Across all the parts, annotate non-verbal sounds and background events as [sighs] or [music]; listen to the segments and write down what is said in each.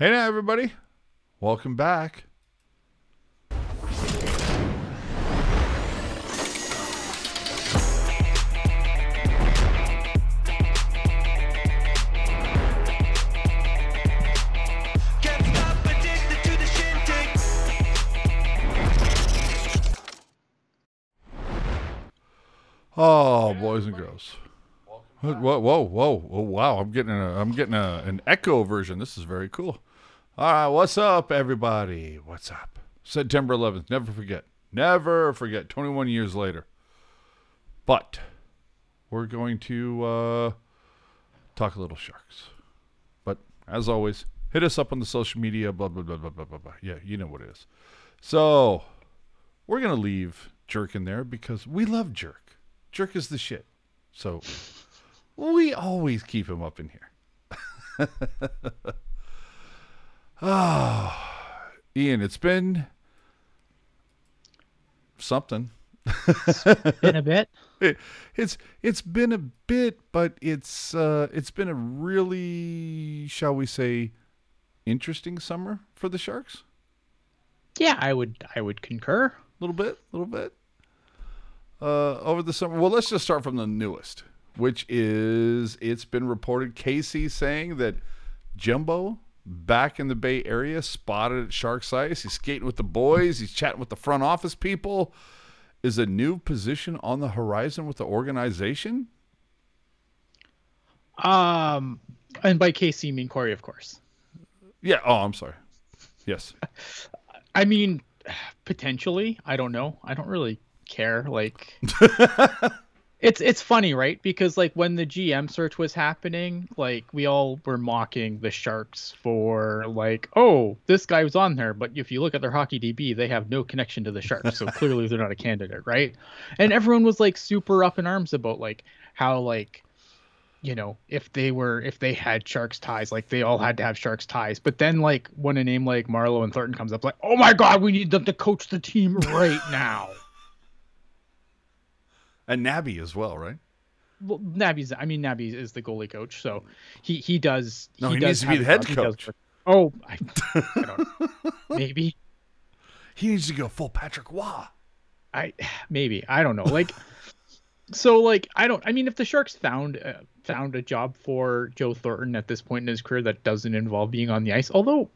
Hey now, everybody. Welcome back. Oh, boys and girls. Whoa, whoa, whoa, whoa, wow! I'm getting a, I'm getting a, an echo version. This is very cool. All right, what's up, everybody? What's up? September 11th. Never forget. Never forget. 21 years later. But we're going to uh, talk a little sharks. But as always, hit us up on the social media. Blah blah blah blah blah blah. blah. Yeah, you know what it is. So we're gonna leave Jerk in there because we love Jerk. Jerk is the shit. So we always keep him up in here. [laughs] Ah, [sighs] Ian, it's been something. in a bit. [laughs] It, it's it's been a bit, but it's uh, it's been a really, shall we say, interesting summer for the Sharks. Yeah, I would I would concur. A little bit, a little bit. Uh, over the summer. Well, let's just start from the newest, which is it's been reported Casey saying that Jumbo back in the Bay Area spotted at Sharks Ice. He's skating with the boys. He's chatting with the front office people. Is a new position on the horizon with the organization? Um, and by Casey, you mean Corey, of course. Yeah. Oh, I'm sorry. Yes. [laughs] I mean, [sighs] potentially. I don't know. I don't really care. Like, [laughs] it's it's funny, right? Because like when the GM search was happening, like we all were mocking the Sharks for like, oh, this guy was on there, but if you look at their hockey DB, they have no connection to the Sharks, so clearly they're not a candidate, right? And everyone was like super up in arms about like how like you know, if they were if they had Sharks ties, like they all had to have Sharks ties. But then like when a name like Marleau and Thornton comes up, like, oh my god, we need them to coach the team right now. And Nabby as well, right? well, Nabby's I mean Nabby is the goalie coach, so he he does No, he does needs to be the head. He coach. work- Oh, I, I don't know. [laughs] maybe He needs to go full Patrick Roy. I maybe I don't know. Like so like I don't I mean if the Sharks found uh, found a job for Joe Thornton at this point in his career that doesn't involve being on the ice, although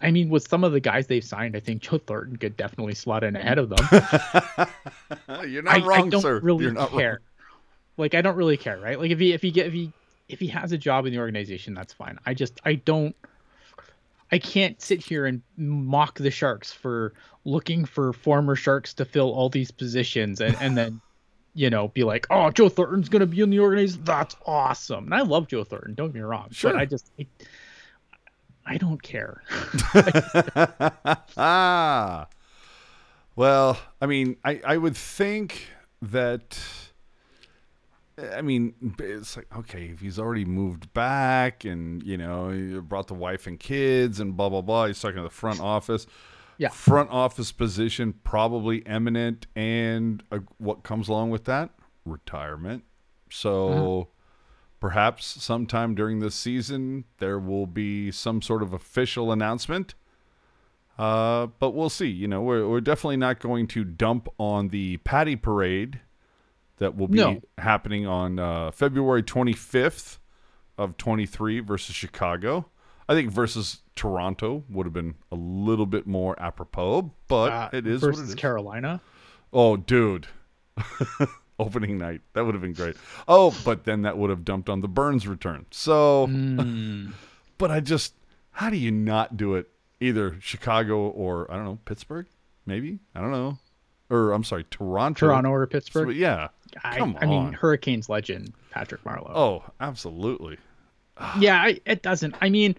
I mean with some of the guys they've signed, I think Joe Thornton could definitely slot in ahead of them. [laughs] You're not I, wrong, I don't sir. really You're not care. wrong. Like I don't really care, right? Like if he if he get if he if he has a job in the organization, that's fine. I just I don't I can't sit here and mock the Sharks for looking for former Sharks to fill all these positions and, and then [laughs] you know be like, oh, Joe Thornton's gonna be in the organization. That's awesome. And I love Joe Thornton. Don't get me wrong, Sure. but I just I, I don't care. ah. [laughs] Well, I mean, I, I would think that. I mean, it's like okay, if he's already moved back and you know brought the wife and kids and blah blah blah, he's talking to the front office. Yeah. Front office position probably eminent, and uh, what comes along with that retirement. So perhaps sometime during this season there will be some sort of official announcement. Uh, but we'll see. You know, we're we're definitely not going to dump on the Patty Parade that will be No. happening on uh, February 25th of 23 versus Chicago. I think versus Toronto would have been a little bit more apropos, but Uh, it is what versus it is. Carolina. Oh, dude. [laughs] [laughs] Opening night. That would have been great. Oh, but then that would have dumped on the Burns return. So, Hmm. [laughs] but I just, how do you not do it? Either Chicago or, I don't know, Pittsburgh? Maybe? I don't know. Or, I'm sorry, Toronto. Toronto or So, Pittsburgh. yeah. I, Come I mean. Hurricanes legend Patrick Marleau. Oh, absolutely. yeah I, it doesn't i mean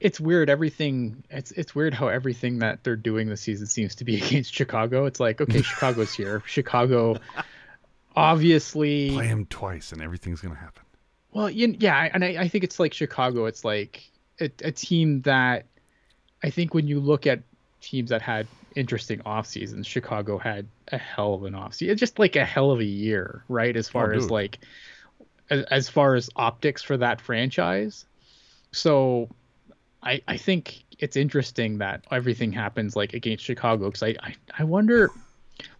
it's weird everything it's it's weird how everything that they're doing this season seems to be [laughs] against chicago. It's like okay [laughs] chicago's here. Chicago obviously Play him twice and everything's going to happen. well you, yeah and I, I think it's like chicago it's like a, a team that i think when you look at teams that had interesting off seasons chicago had a hell of an off season just like a hell of a year right? As far oh, as like as, as far as optics for that franchise. So I I think it's interesting that everything happens like against Chicago because I, I I wonder.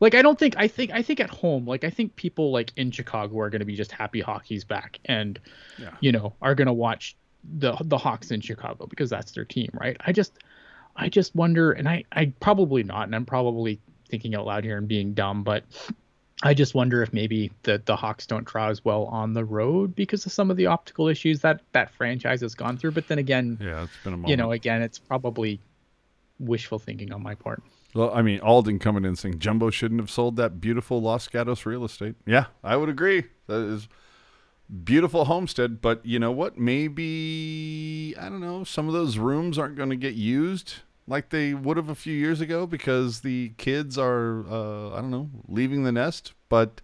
Like I don't think I think I think at home like I think people like in Chicago are going to be just happy hockey's back and Yeah. you know are going to watch the the Hawks in Chicago because that's their team right I just I just wonder and I I probably not and I'm probably thinking out loud here and being dumb but I just wonder if maybe the the Hawks don't draw as well on the road because of some of the optical issues that that franchise has gone through but then again Yeah, it's been a moment. you know again it's probably wishful thinking on my part Well, I mean, Alden coming in saying Jumbo shouldn't have sold that beautiful Los Gatos real estate. Yeah, I would agree. That is beautiful homestead, but you know what? Maybe I don't know. Some of those rooms aren't going to get used like they would have a few years ago because the kids are uh, I don't know leaving the nest. But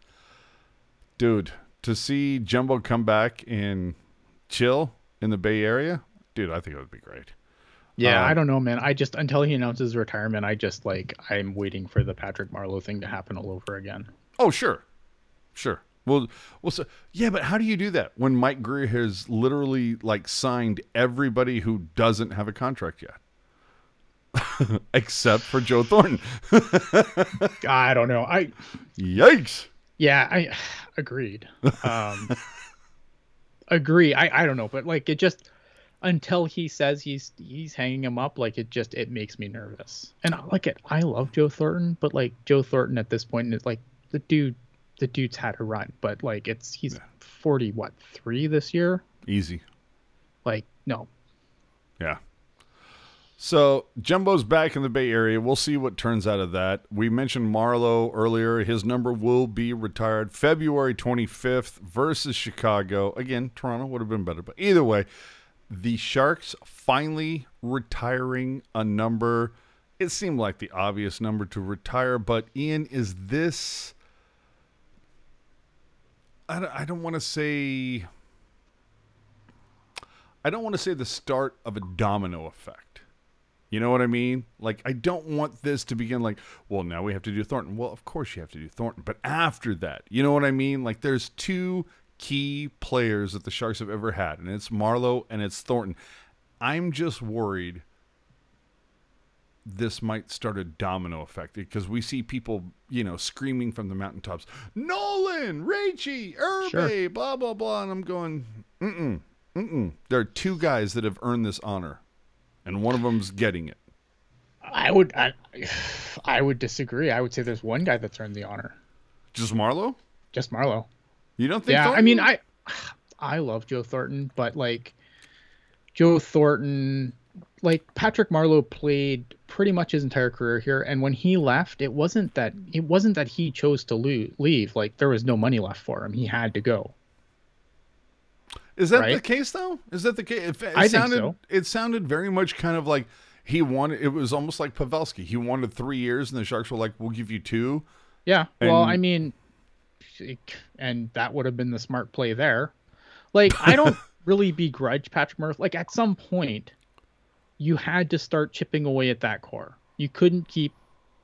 dude, to see Jumbo come back and chill in the Bay Area, dude, I think it would be great. Yeah, Um, I don't know, man. I just until he announces retirement, I just like I'm waiting for the Patrick Marleau thing to happen all over again. Oh, sure, sure. Well, well, so yeah, but how do you do that when Mike Grier has literally like signed everybody who doesn't have a contract yet, [laughs] except for Joe Thornton? [laughs] I don't know. I Yikes! yeah, I [sighs] agreed. Um agree. I I don't know, but like it just until he says he's he's hanging him up, like it just it makes me nervous. And I like it. I love Joe Thornton, but like Joe Thornton at this point is like the dude the dude's had a run, but like it's he's 40 what, 3 this year? Easy. Like no. Yeah. So Jumbo's back in the Bay Area. We'll see what turns out of that. We mentioned Marleau earlier. His number will be retired February 25th versus Chicago. Again, Toronto would have been better, but either way, the Sharks finally retiring a number. It seemed like the obvious number to retire, but Ian, is this? I don't, I don't want to say. I don't want to say the start of a domino effect. You know what I mean? Like, I don't want this to begin like, well, now we have to do Thornton. Well, of course you have to do Thornton. But after that, you know what I mean? Like, there's two key players that the Sharks have ever had, and it's Marleau and it's Thornton. I'm just worried this might start a domino effect because we see people, you know, screaming from the mountaintops, Nolan, Ricci, Irbe, Sure. blah, blah, blah. And I'm going, mm-mm, mm-mm. There are two guys that have earned this honor, and one of them's getting it. I would I, [sighs] I would disagree. I would say there's one guy that's earned the honor. Just Marleau? Just Marleau. You don't think Yeah, I mean I [sighs] I love Joe Thornton, but like Joe Thornton like Patrick Marleau played pretty much his entire career here and when he left, it wasn't that it wasn't that he chose to leave. Like there was no money left for him. He had to go. Is that the case though? Is that the case? It, it I think sounded, so. It sounded very much kind of like he wanted. It was almost like Pavelski. He wanted three years, and the Sharks were like, "We'll give you two. Yeah. Well, I mean, and that would have been the smart play there. Like, I don't [laughs] really begrudge Patrick Murphy. Like, at some point, you had to start chipping away at that core. You couldn't keep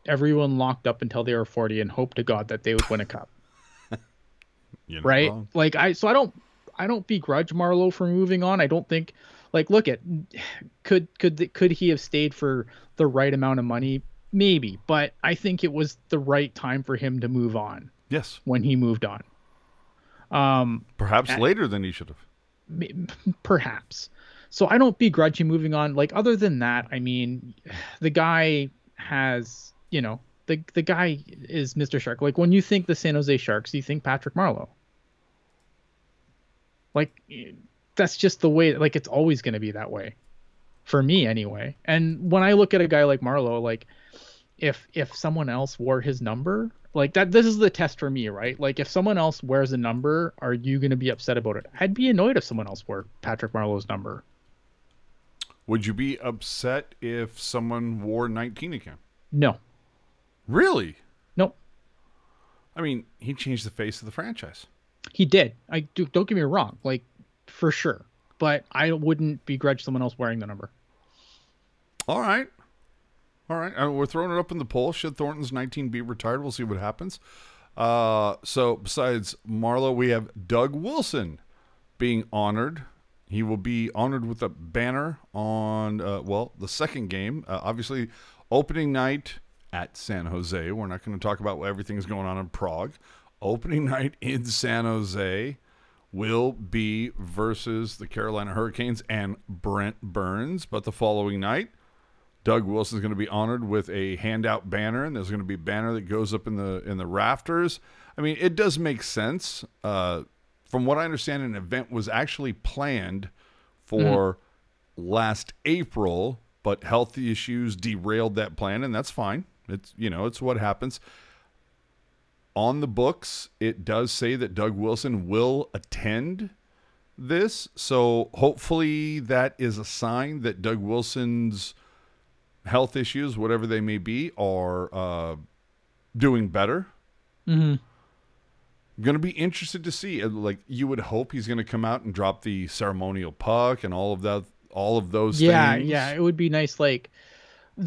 everyone locked up until they were 40 and hope to God that they would win a cup, [laughs] right? well, Like, I, so I don't, I don't begrudge Marleau for moving on. I don't think, like, look at, could, could, could he have stayed for the right amount of money? Maybe, but I think it was the right time for him to move on yes, when he moved on. Um, perhaps later than he should have. perhaps. So I don't begrudge him moving on. Like other than that, I mean, the guy has, you know, the the guy is Mr. Shark. Like when you think the San Jose Sharks, you think Patrick Marleau. Like that's just the way. Like it's always going to be that way, for me anyway. And when I look at a guy like Marleau, like if if someone else wore his number like that this is the test for me right like if someone else wears a number are you going to be upset about it i'd be annoyed if someone else wore patrick marleau's number Would you be upset if someone wore 19 again? no Really? Nope. I mean, he changed the face of the franchise. He did i do don't get me wrong like for sure but i wouldn't begrudge someone else wearing the number All right. All right. Uh, we're throwing it up in the poll. Should Thornton's 19 be retired? We'll see what happens. Uh, so, besides Marleau, we have Doug Wilson being honored. He will be honored with a banner on, uh, well, the second game. Uh, obviously, opening night at San Jose. We're not going to talk about what everything's going on in Prague. Opening [laughs] night in San Jose will be versus the Carolina Hurricanes and Brent Burns. But the following night, Doug Wilson's going to be honored with a handout banner, and there's going to be a banner that goes up in the in the rafters. I mean, it does make sense. Uh, from what I understand, an event was actually planned for last April, but health issues derailed that plan, and that's fine. It's you know, it's what happens. On the books, it does say that Doug Wilson will attend this, so hopefully that is a sign that Doug Wilson's health issues, whatever they may be, are uh, doing better. Mhm. I'm going to be interested to see. Uh, Like you would hope he's going to come out and drop the ceremonial puck and all of that, all of those. Yeah, things. yeah, it would be nice. Like,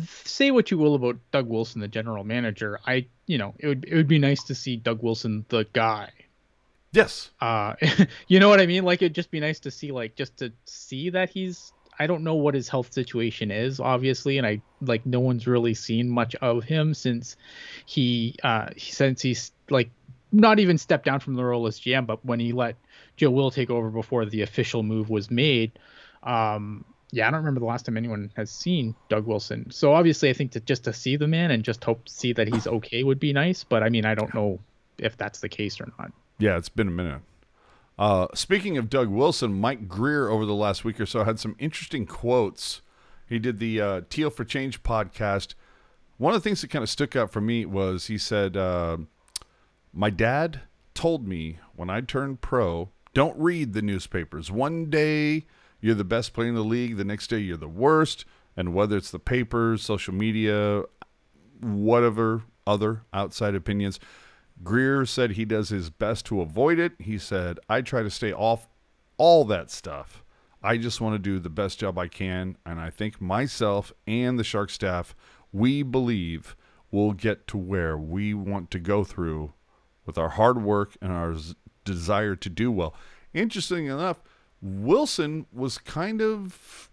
say what you will about Doug Wilson, the general manager. I, you know, it would it would be nice to see Doug Wilson, the guy. Yes. Uh, [laughs] you know what I mean? Like, it'd just be nice to see, like, just to see that he's. I don't know what his health situation is, obviously, and I like no one's really seen much of him since he, uh, since he's like not even stepped down from the role as GM, but when he let Joe Will take over before the official move was made. Um, yeah, I don't remember the last time anyone has seen Doug Wilson. So obviously, I think that just to see the man and just hope to see that he's okay would be nice. But I mean, I don't know if that's the case or not. Yeah, it's been a minute. Uh, speaking of Doug Wilson, Mike Grier over the last week or so had some interesting quotes. He did the uh, Teal for Change podcast. One of the things that kind of stuck out for me was he said, uh, My dad told me when I turned pro, don't read the newspapers. One day you're the best player in the league, the next day you're the worst. And whether it's the papers, social media, whatever other outside opinions, Grier said he does his best to avoid it. He said, I try to stay off all that stuff. I just want to do the best job I can. And I think myself and the Shark staff, we believe we'll get to where we want to go through with our hard work and our desire to do well. Interesting enough, Wilson was kind of,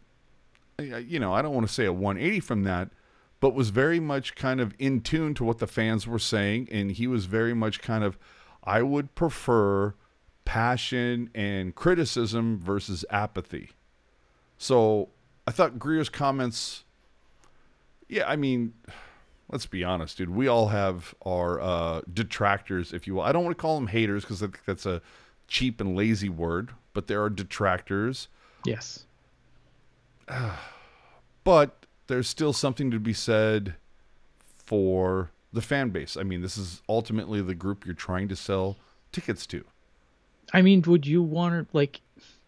you know, I don't want to say a 180 from that, but was very much kind of in tune to what the fans were saying. And he was very much kind of, I would prefer passion and criticism versus apathy. So I thought Grier's comments, yeah, I mean, let's be honest, dude. We all have our uh, detractors, if you will. I don't want to call them haters because I think that's a cheap and lazy word, but there are detractors. Yes. [sighs] but there's still something to be said for the fan base. I mean, this is ultimately the group you're trying to sell tickets to. I mean, would you want to like?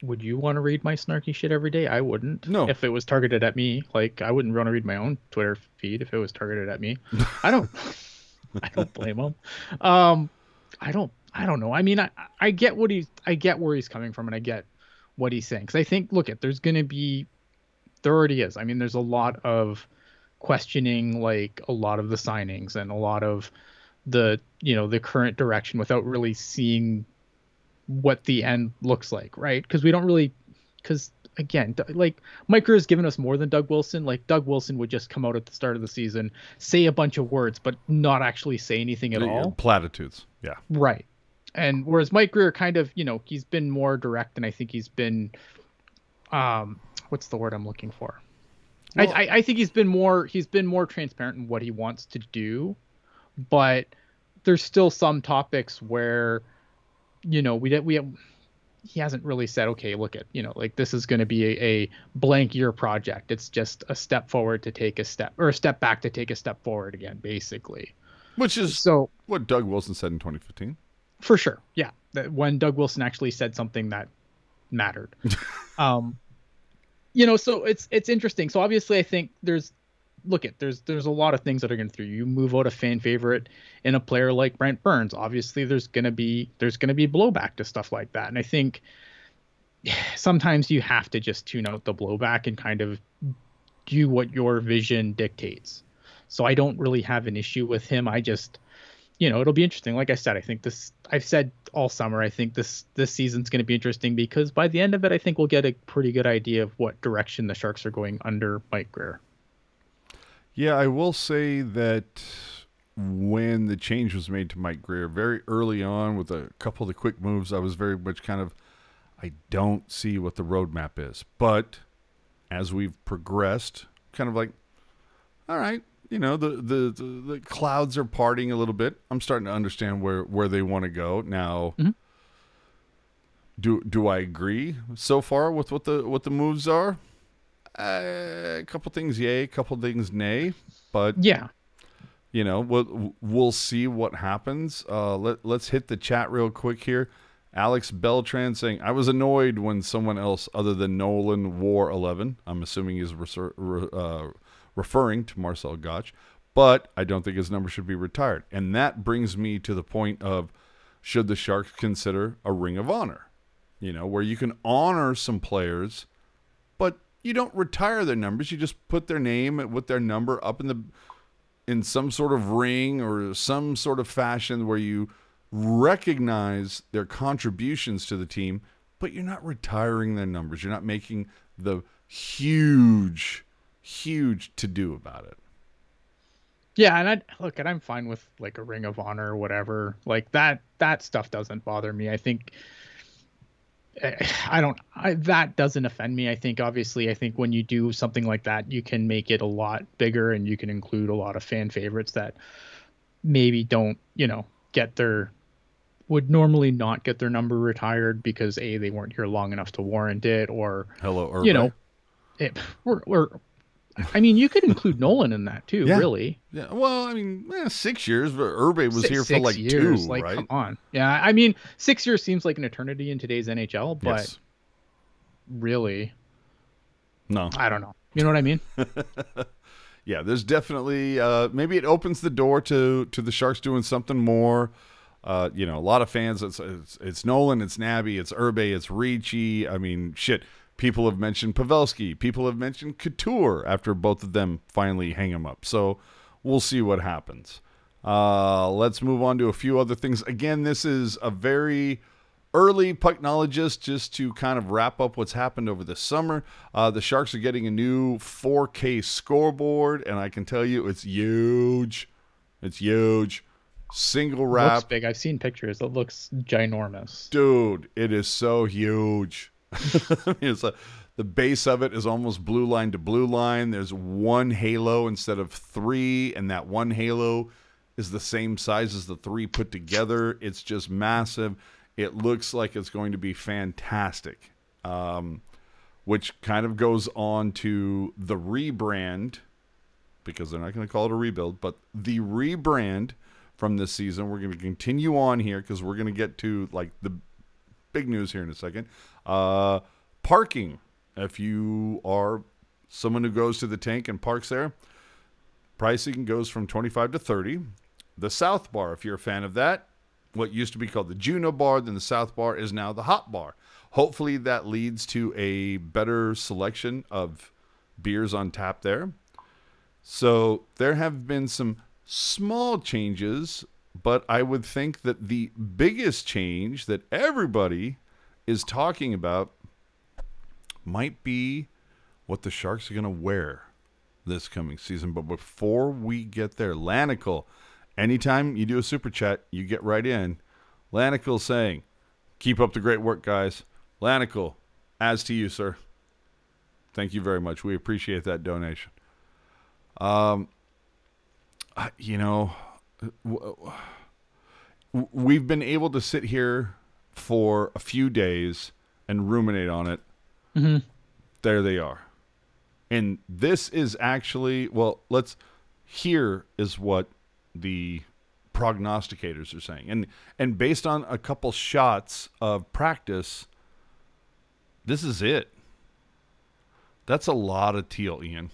Would you want to read my snarky shit every day? I wouldn't. No. If it was targeted at me, like I wouldn't want to read my own Twitter feed if it was targeted at me. I don't. [laughs] I don't blame them. Um, I don't. I don't know. I mean, I I get what he's. I get where he's coming from, and I get what he's saying. Because I think, look, at there's gonna be, there already is. I mean, there's a lot of questioning, like a lot of the signings and a lot of the you know the current direction without really seeing what the end looks like, right? Because we don't really, because again, like Mike has given us more than Doug Wilson. Like Doug Wilson would just come out at the start of the season, say a bunch of words, but not actually say anything at all. Platitudes. Yeah. Right. And whereas Mike Grier kind of, you know, he's been more direct, and I think he's been, um, what's the word I'm looking for? Well- I, I I think he's been more he's been more transparent in what he wants to do, but there's still some topics where, you know, we we have, he hasn't really said, okay, look at you know, like this is going to be a, a blank year project. It's just a step forward to take a step or a step back to take a step forward again, basically. Which is So what Doug Wilson said in 2015. For sure. Yeah. That when doug wilson actually said something that mattered. [laughs] Um you know so it's it's interesting. So obviously i think there's look at there's there's a lot of things that are going through you. Move out a fan favorite in a player like brent burns. Obviously there's going to be there's going to be blowback to stuff like that. And i think [sighs] sometimes you have to just tune out the blowback and kind of do what your vision dictates. So i don't really have an issue with him. I just you know, it'll be interesting. Like I said, I think this I've said all summer, I think this this season's going to be interesting because by the end of it, I think we'll get a pretty good idea of what direction the Sharks are going under Mike Grier. Yeah, I will say that when the change was made to Mike Grier very early on with a couple of the quick moves, I was very much kind of, I don't see what the roadmap is. But as we've progressed, kind of like, all right, you know, the, the, the, the clouds are parting a little bit. I'm starting to understand where, where they want to go. Now, do do I agree so far with what the what the moves are? Uh, a couple things yay, a couple things nay, but Yeah. you know we'll we'll see what happens uh let, let's hit the chat real quick here alex beltran saying i was annoyed when someone else other than nolan wore 11 i'm assuming he's re- uh, referring to marcel goc but i don't think his number should be retired. And that brings me to the point of should the sharks consider a ring of honor? You know where you can honor some players but you don't retire their numbers. You just put their name with their number up in the in some sort of ring or some sort of fashion where you recognize their contributions to the team, but you're not retiring their numbers. You're not making the huge, huge to do about it. Yeah, and I look, and I'm fine with like a Ring of Honor or whatever. Like that that stuff doesn't bother me. I think I don't I, that doesn't offend me. I think obviously I think when you do something like that, you can make it a lot bigger and you can include a lot of fan favorites that maybe don't, you know, get their would normally not get their number retired because a they weren't here long enough to warrant it or Hello, Irbe. you know it, we're, we're I mean you could include Nolan in that too, Yeah. really. Yeah, well, I mean, eh, six years, but Irbe was Six- here for like years, two, like, right? Come on. Yeah, I mean, six years seems like an eternity in today's NHL, but yes. really, No. I don't know. You know what I mean? [laughs] yeah, there's definitely uh, maybe it opens the door to to the Sharks doing something more. Uh, you know, a lot of fans. It's, it's it's Nolan, it's Nabby, it's Irbe, it's Ricci. I mean, shit. People have mentioned Pavelski. People have mentioned Couture after both of them finally hang him up. So we'll see what happens. Uh, let's move on to a few other things. Again, this is a very early pucknologist just to kind of wrap up what's happened over the summer. Uh, the Sharks are getting a new 4K scoreboard, and I can tell you it's huge. It's huge. Single looks wrap. big. I've seen pictures. It looks ginormous. Dude, it is so huge. [laughs] it's a, the base of it is almost blue line to blue line. There's one halo instead of three, and that one halo is the same size as the three put together. It's just massive. It looks like it's going to be fantastic. Um, which kind of goes on to the rebrand because they're not going to call it a rebuild, but the rebrand from this season. We're going to continue on here because we're going to get to like the big news here in a second. Uh, parking. If you are someone who goes to the tank and parks there, pricing goes from 25 to 30. The South Bar, if you're a fan of that, what used to be called the Juno Bar, then the South Bar is now the Hot Bar. Hopefully that leads to a better selection of beers on tap there. So there have been some small changes, but I would think that the biggest change that everybody is talking about might be what the Sharks are going to wear this coming season. But before we get there, Lanicle, anytime you do a super chat, you get right in. Lanicle saying, Keep up the great work, guys. Lanicle, as to you, sir. Thank you very much. We appreciate that donation. Um, you know, we've been able to sit here for a few days and ruminate on it. Mhm. There they are. And this is actually, well, let's, here is what the prognosticators are saying. And, and based on a couple shots of practice, this is it. That's a lot of teal, Ian.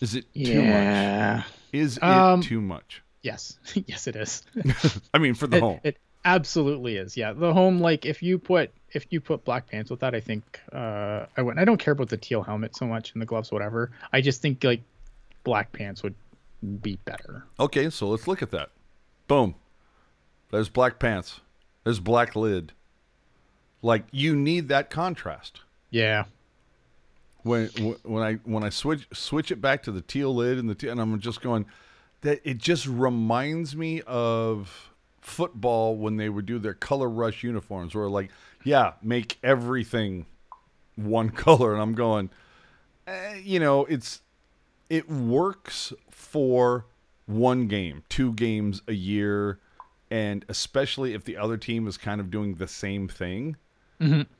Is it too much? Is it Um, too much? Yes. [laughs] yes, it is. [laughs] I mean, for the it, home. it absolutely is. Yeah, the home. Like if you put if you put black pants with that, I think uh, I wouldn't. I don't care about the teal helmet so much and the gloves, whatever. I just think like black pants would be better. Okay, so let's look at that. Boom. There's black pants. There's black lid. Like you need that contrast. Yeah. When when I when I switch switch it back to the teal lid and the teal, and I'm just going that it just reminds me of football when they would do their color rush uniforms where like yeah make everything one [laughs] color. And I'm going eh, you know it's it works for one game, two games a year, and especially if the other team is kind of doing the same thing.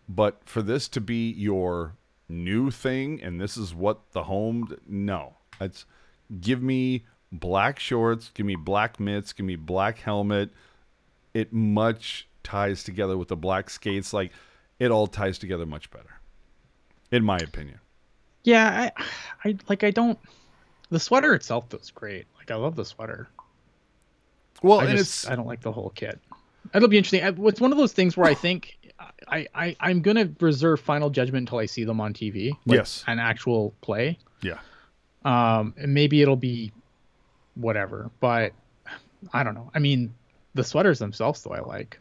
But for this to be your new thing, and this is what the home, no, it's give me black shorts, give me black mitts, give me black helmet. It much ties together with the black skates. Like it all ties together much better, in my opinion. Yeah, I, I like I don't. The sweater itself was great. Like I love the sweater. Well, I and just it's I don't like the whole kit. It'll be interesting. I- It's one of those things where I think I, I I'm gonna reserve final judgment until I see them on TV. like Yes. an actual play. yeah. Um, and maybe it'll be whatever, but I don't know. I mean, the sweaters themselves, though, I like.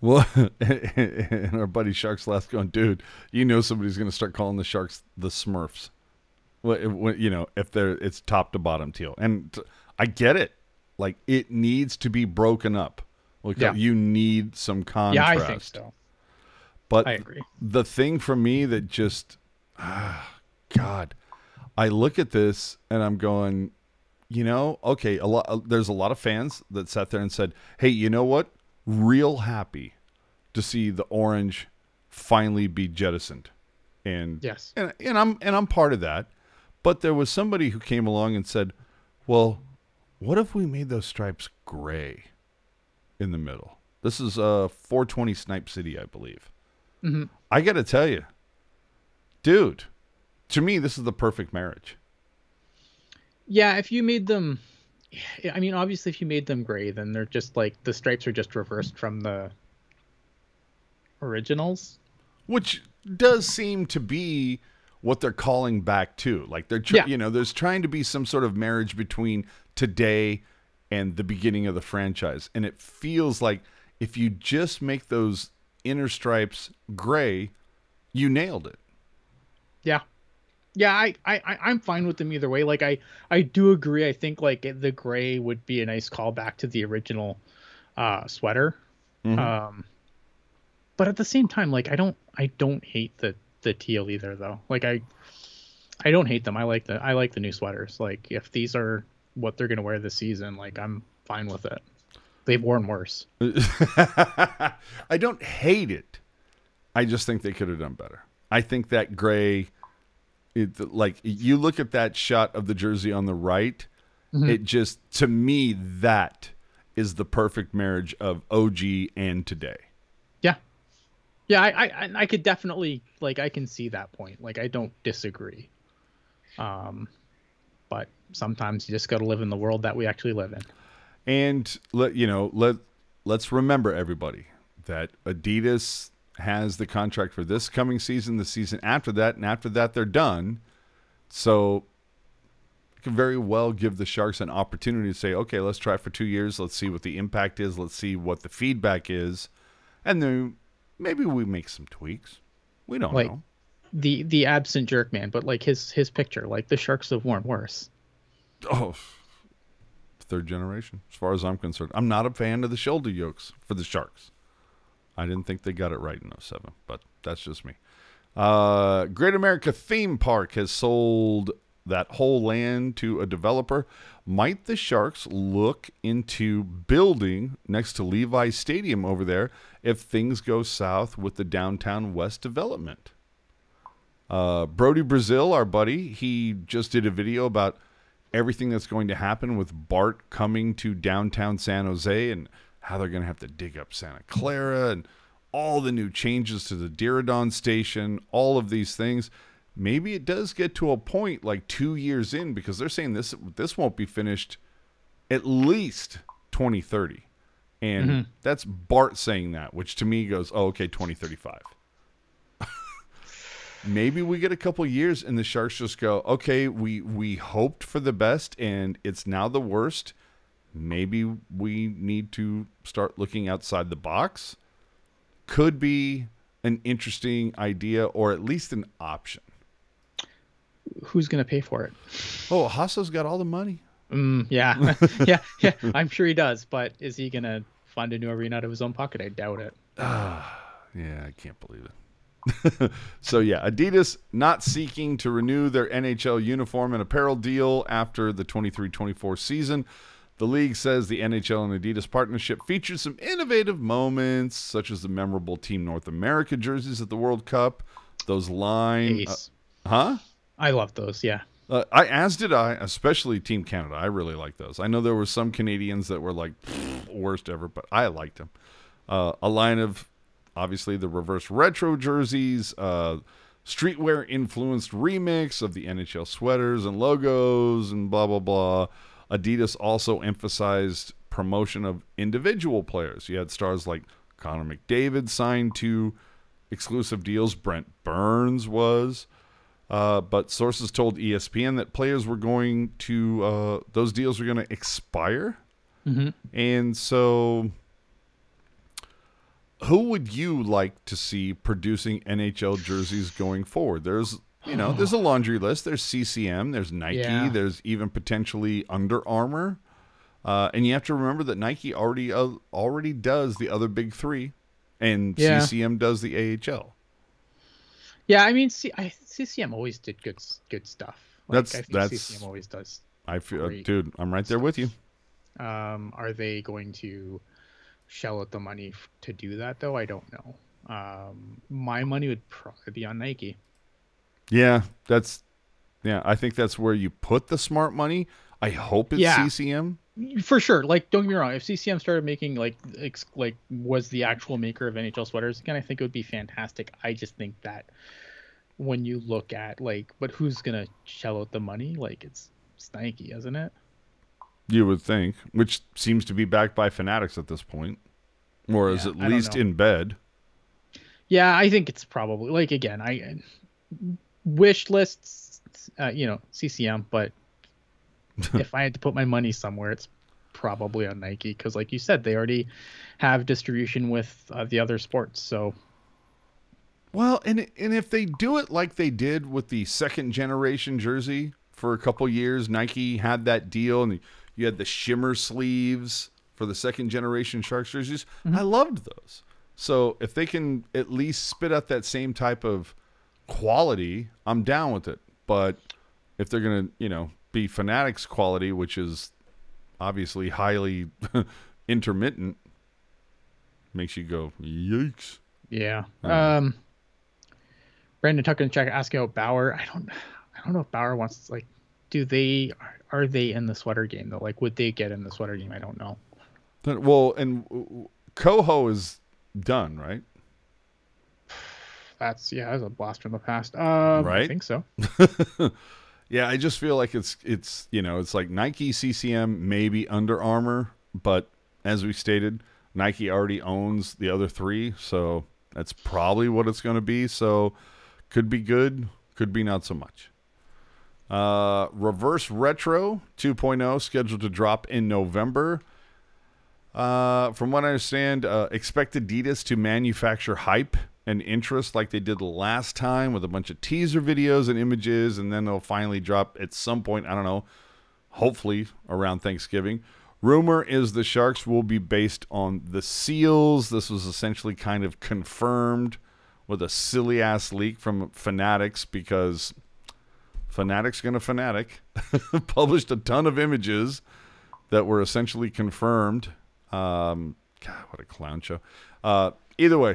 Well, [laughs] and our buddy Sharks last going, dude, you know somebody's going to start calling the Sharks the Smurfs. Well, you know, if they're it's top to bottom teal, and I get it. Like it needs to be broken up. Like Yeah. you need some contrast. Yeah, I think so. But I agree. the thing for me that just, ah, God, I look at this and I'm going, you know, okay, a lot. There's a lot of fans that sat there and said, "Hey, you know what? Real happy to see the orange finally be jettisoned." And Yes. and, and I'm and I'm part of that. But there was somebody who came along and said, "Well, what if we made those stripes gray in the middle?" This is uh 420 Snipe City, I believe. Mm-hmm. I got to tell you, dude, to me this is the perfect marriage. Yeah, if you made them, I mean, obviously, if you made them gray, then they're just like the stripes are just reversed from the originals. which does seem to be what they're calling back to. Like they're, tr- Yeah. you know, there's trying to be some sort of marriage between today and the beginning of the franchise, and it feels like if you just make those inner stripes gray, you nailed it. Yeah. Yeah, I, I, I'm fine with them either way. Like I, I do agree. I think like the gray would be a nice callback to the original uh, sweater. Um, but at the same time, like I don't, I don't hate the the teal either though. Like I, I don't hate them. I like the I like the new sweaters. Like if these are what they're gonna wear this season, like I'm fine with it. They've worn worse. [laughs] I don't hate it. I just think they could have done better. I think that gray, it, like you look at that shot of the jersey on the right, it just to me that is the perfect marriage of OG and today. Yeah. Yeah, I, I I could definitely like I can see that point. Like I don't disagree. Um but sometimes you just got to live in the world that we actually live in. And let you know, let let's remember everybody that Adidas has the contract for this coming season, the season after that, and after that they're done. So it can very well give the Sharks an opportunity to say, okay, let's try for two years. Let's see what the impact is. Let's see what the feedback is, and then maybe we make some tweaks. We don't Like- know. The the absent jerk man, but like his his picture, like the sharks have worn worse. Oh, third generation, as far as I'm concerned. I'm not a fan of the shoulder yokes for the Sharks. I didn't think they got it right in 07, but that's just me. Uh, Great America Theme Park has sold that whole land to a developer. Might the Sharks look into building next to Levi Stadium over there if things go south with the downtown west development? Uh, Brodie Brazil, our buddy, he just did a video about everything that's going to happen with Bart coming to downtown San Jose and how they're going to have to dig up Santa Clara and all the new changes to the Diridon station, all of these things. Maybe it does get to a point like two years in because they're saying this this won't be finished at least 2030. And mm-hmm. that's Bart saying that, which to me goes, oh, okay, 2035. Maybe we get a couple years and the Sharks just go, okay, we we hoped for the best and it's now the worst. Maybe we need to start looking outside the box. Could be an interesting idea or at least an option. Who's gonna pay for it? Oh, Hasso's got all the money. Mm, yeah, [laughs] [laughs] yeah, yeah. I'm sure he does, but is he gonna fund a new arena out of his own pocket? I doubt it. Yeah, I can't believe it. [laughs] so yeah, Adidas not seeking to renew their NHL uniform and apparel deal after the 23-24 season. The league says the NHL and Adidas partnership featured some innovative moments, such as the memorable Team North America jerseys at the World Cup. Those line, uh, huh? I love those. Yeah. Uh, I as did I, especially Team Canada. I really like those. I know there were some Canadians that were like worst ever, but I liked them. Uh, a line of obviously the reverse retro jerseys, uh, streetwear influenced remix of the NHL sweaters and logos, and blah blah blah. Adidas also emphasized promotion of individual players. You had stars like Connor McDavid signed to exclusive deals. Brent Burns was. Uh, but sources told ESPN that players were going to uh, those deals were going to expire, and so who would you like to see producing NHL jerseys going forward? There's you know there's a laundry list. There's CCM, there's Nike, Yeah. there's even potentially Under Armour, uh, and you have to remember that Nike already uh, already does the other big three, and Yeah. CCM does the AHL. Yeah, I mean, C- I, CCM always did good good stuff. Like, That's- I think that's- CCM always does. I feel, dude, I'm right there with you. Um, are they going to shell out the money f- to do that though? I don't know. Um, my money would probably be on Nike. Yeah, that's yeah. I think that's where you put the smart money. I hope it's Yeah. CCM. For sure. Like, don't get me wrong. If CCM started making like ex- like was the actual maker of NHL sweaters again, I think it would be fantastic. I just think that when you look at like, but who's gonna shell out the money? Like, it's, it's Nike, isn't it? You would think, which seems to be backed by Fanatics at this point, or is Yeah, at I least in bed. Yeah, I think it's probably like again, I wish lists, uh, you know, CCM, but [laughs] if I had to put my money somewhere, it's probably on Nike because, like you said, they already have distribution with uh, the other sports. So Well, and and if they do it like they did with the second generation jersey for a couple years, Nike had that deal, and you had the shimmer sleeves for the second generation Sharks jerseys. I loved those. So if they can at least spit out that same type of quality, I'm down with it. But if they're gonna, you know, be Fanatics quality, which is obviously highly [laughs] intermittent, makes you go yikes. yeah. Um, Brandon Tucker in chat asking about Bauer. I don't, I don't know if Bauer wants like, do they are, they in the sweater game though? Like, would they get in the sweater game? I don't know. Well, and Koho is done, right? That's yeah, that's a blast from the past. Um, I think so. [laughs] [laughs] Yeah, I just feel like it's it's you know it's like Nike, CCM, maybe Under Armour, but as we stated, Nike already owns the other three, so that's probably what it's going to be. So could be good, could be not so much. Uh, Reverse Retro 2.0 scheduled to drop in November. Uh, from what I understand, uh, expect Adidas to manufacture hype and interest like they did last time with a bunch of teaser videos and images, and then they'll finally drop at some point. I don't know, hopefully around Thanksgiving. Rumor is the Sharks will be based on the Seals. This was essentially kind of confirmed with a silly ass leak from Fanatics because Fanatics gonna fanatic [laughs] published a ton of images that were essentially confirmed. Um, God, what a clown show. Uh, either way,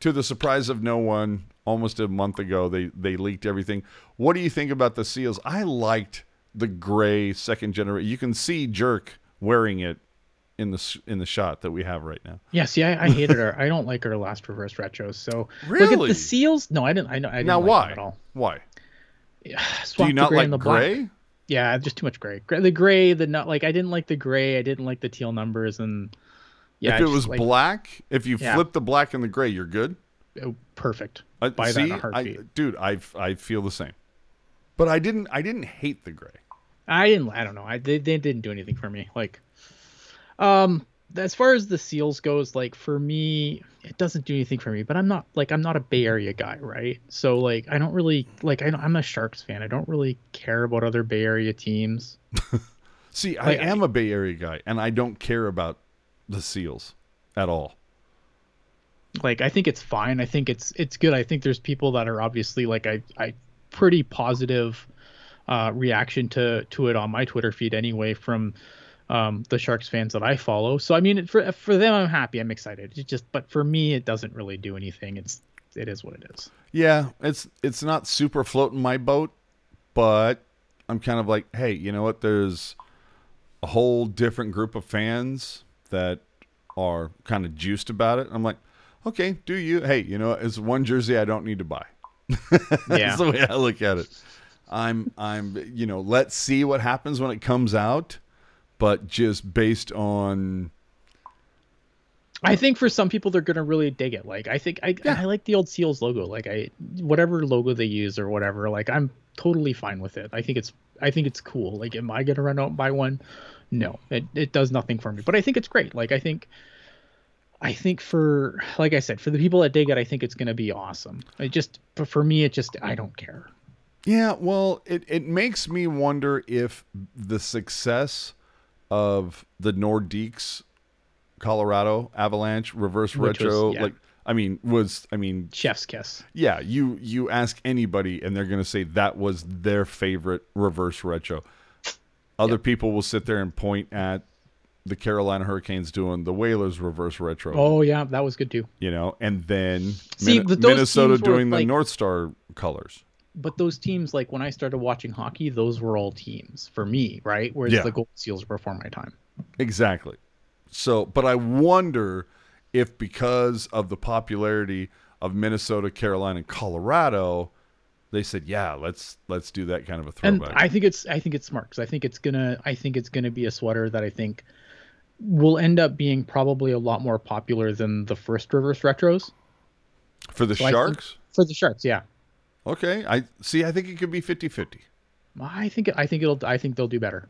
to the surprise of no one, almost a month ago they they leaked everything. What do you think about the seals? I liked the gray second generation. You can see Jerk wearing it in the in the shot that we have right now. Yeah, see, I, I [laughs] hated her. I don't like her last reverse retros. So look at the seals. No, I didn't. I, know- I didn't Now like them why? at all. Why? Yeah, [sighs] Do you not gray like the black. gray? Yeah, just too much gray. The gray, the not like I didn't like the gray. I didn't like the teal numbers, and yeah, if it just, was like, black, if you Yeah. flip the black and the gray, you're good. uh, perfect. I, Buy that see, in a I, heartbeat. dude, I I feel the same. But I didn't I didn't hate the gray. I didn't. I don't know. I they, they didn't do anything for me. Like, um, as far as the seals goes, like for me, it doesn't do anything for me. But I'm not like I'm not a Bay Area guy, right? So like I don't really like I don't, I'm a Sharks fan. I don't really care about other Bay Area teams. [laughs] See, I Like, I- am a Bay Area guy, and I don't care about the Seals at all. Like I think it's fine. I think it's it's good. I think there's people that are obviously like I I pretty positive uh, reaction to to it on my Twitter feed anyway from um, the Sharks fans that I follow. So I mean, for for them, I'm happy. I'm excited. It just, but for me, it doesn't really do anything. It's it is what it is. Yeah, it's it's not super floating my boat, but I'm kind of like, hey, you know what? There's a whole different group of fans that are kind of juiced about it. I'm like, okay, do you? Hey, you know, it's one jersey I don't need to buy. [laughs] Yeah. That's the way I look at it. I'm I'm you know, let's see what happens when it comes out, but just based on I think for some people they're gonna really dig it. Like I think I I like the old Seals logo. Like I whatever logo they use or whatever. Like I'm totally fine with it. I think it's I think it's cool. Like am I gonna run out and buy one? No, it it does nothing for me. But I think it's great. Like I think I think for like I said for the people that dig it, I think it's gonna be awesome. I just but for me it just I don't care. Yeah, well, it, it makes me wonder if the success of the Nordiques Colorado Avalanche reverse Which was- retro yeah. like I mean was I mean Chef's kiss. yeah, you you ask anybody and they're going to say that was their favorite reverse retro. Other people will sit there and point at the Carolina Hurricanes doing the Whalers reverse retro, Oh yeah, that was good too. you know, and then See, Min- Minnesota were, doing the like- North Star colors. But those teams like when I started watching hockey, those were all teams for me, right? Whereas Yeah. the Gold Seals were before my time. Exactly. So, but I wonder if because of the popularity of Minnesota, Carolina, and Colorado, they said, "Yeah, let's let's do that kind of a And throwback." I think it's I think it's smart because I think it's gonna I think it's gonna be a sweater that I think will end up being probably a lot more popular than the first reverse retros For the So Sharks, for the Sharks. Yeah, okay. I see. I think it could be 50-50. I think I think it'll I think they'll do better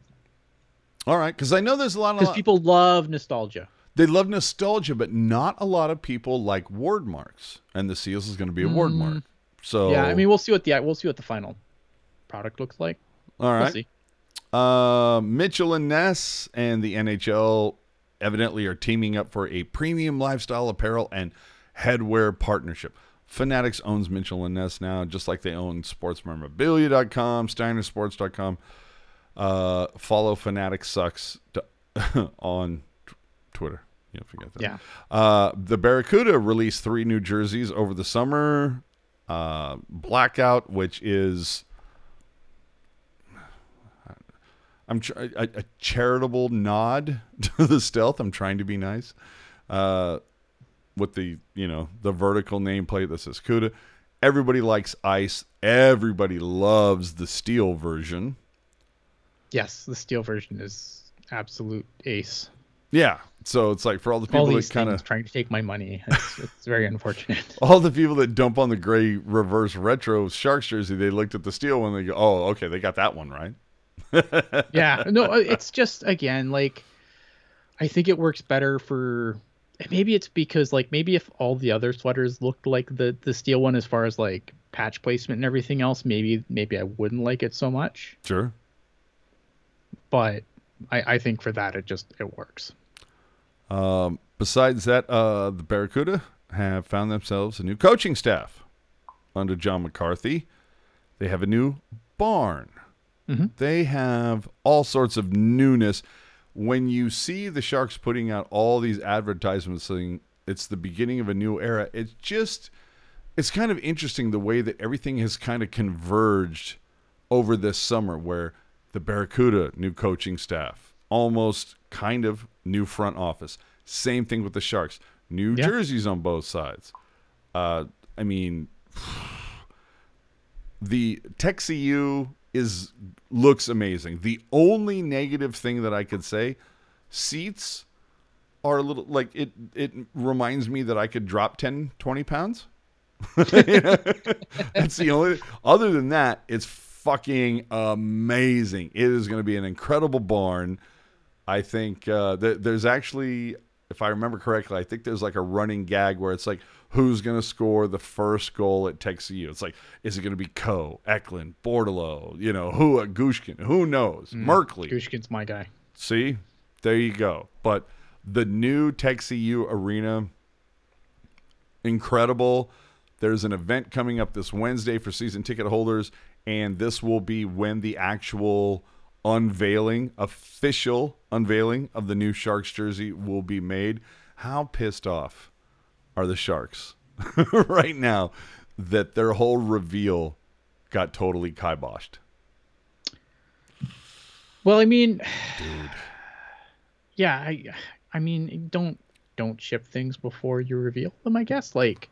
All right, because I know there's a lot of people love nostalgia. they love nostalgia, but not a lot of people like ward marks, and the Seals is going to be a ward mark. So Mm. Yeah, I mean we'll see what the we'll see what the final product looks like. All right. We'll see. Uh, Mitchell and Ness and the NHL evidently are teaming up for a premium lifestyle apparel and headwear partnership. Fanatics owns Mitchell and Ness now, just like they own sportsmemorabilia.com, steinersports.com. Uh, follow Fanatics Sucks to, [laughs] on t- Twitter. You don't forget that. Yeah. Uh, the Barracuda released three new jerseys over the summer. Uh, Blackout, which is I'm a, a charitable nod [laughs] to the stealth. I'm trying to be nice. Uh, with the you know the vertical nameplate that says CUDA. Everybody likes ice. Everybody loves the steel version. Yes, the steel version is absolute ace. Yeah. So it's like for all the people All that kind of trying to take my money. It's, it's very unfortunate. [laughs] all the people that dump on the gray reverse retro Sharks jersey, they looked at the steel one. They go, "Oh, okay, they got that one right." yeah no [laughs] it's just again like i think it works better for maybe it's because like maybe if all the other sweaters looked like the the steel one as far as like patch placement and everything else maybe maybe i wouldn't like it so much Sure. but i i think for that it just it works Um, besides that, uh, the Barracuda have found themselves a new coaching staff under John McCarthy. They have a new barn. They have all sorts of newness. When you see the Sharks putting out all these advertisements saying it's the beginning of a new era, it's just it's kind of interesting the way that everything has kind of converged over this summer where the Barracuda new coaching staff, almost kind of new front office. Same thing with the Sharks. New jerseys on both sides. Uh, I mean, [sighs] the TechCU is looks amazing. The only negative thing that I could say, seats are a little like it it reminds me that I could drop 10 20 pounds. [laughs] That's the only. Other than that, it's fucking amazing. It is going to be an incredible barn. I think uh, th- there's actually, if I remember correctly, I think there's like a running gag where it's like, who's going to score the first goal at TechCU? It's like, is it going to be Coe, Eklund, Bordeleau, you know, who at Gushchin? Who knows? Mm, Merkley. Gushchin's my guy. See, there you go. But the new TechCU arena, incredible. There's an event coming up this Wednesday for season ticket holders, and this will be when the actual unveiling, official unveiling of the new Sharks jersey will be made. How pissed off are the Sharks [laughs] right now that their whole reveal got totally kiboshed? Well, I mean, Dude. [sighs] yeah, I, I mean, don't don't ship things before you reveal them. I guess like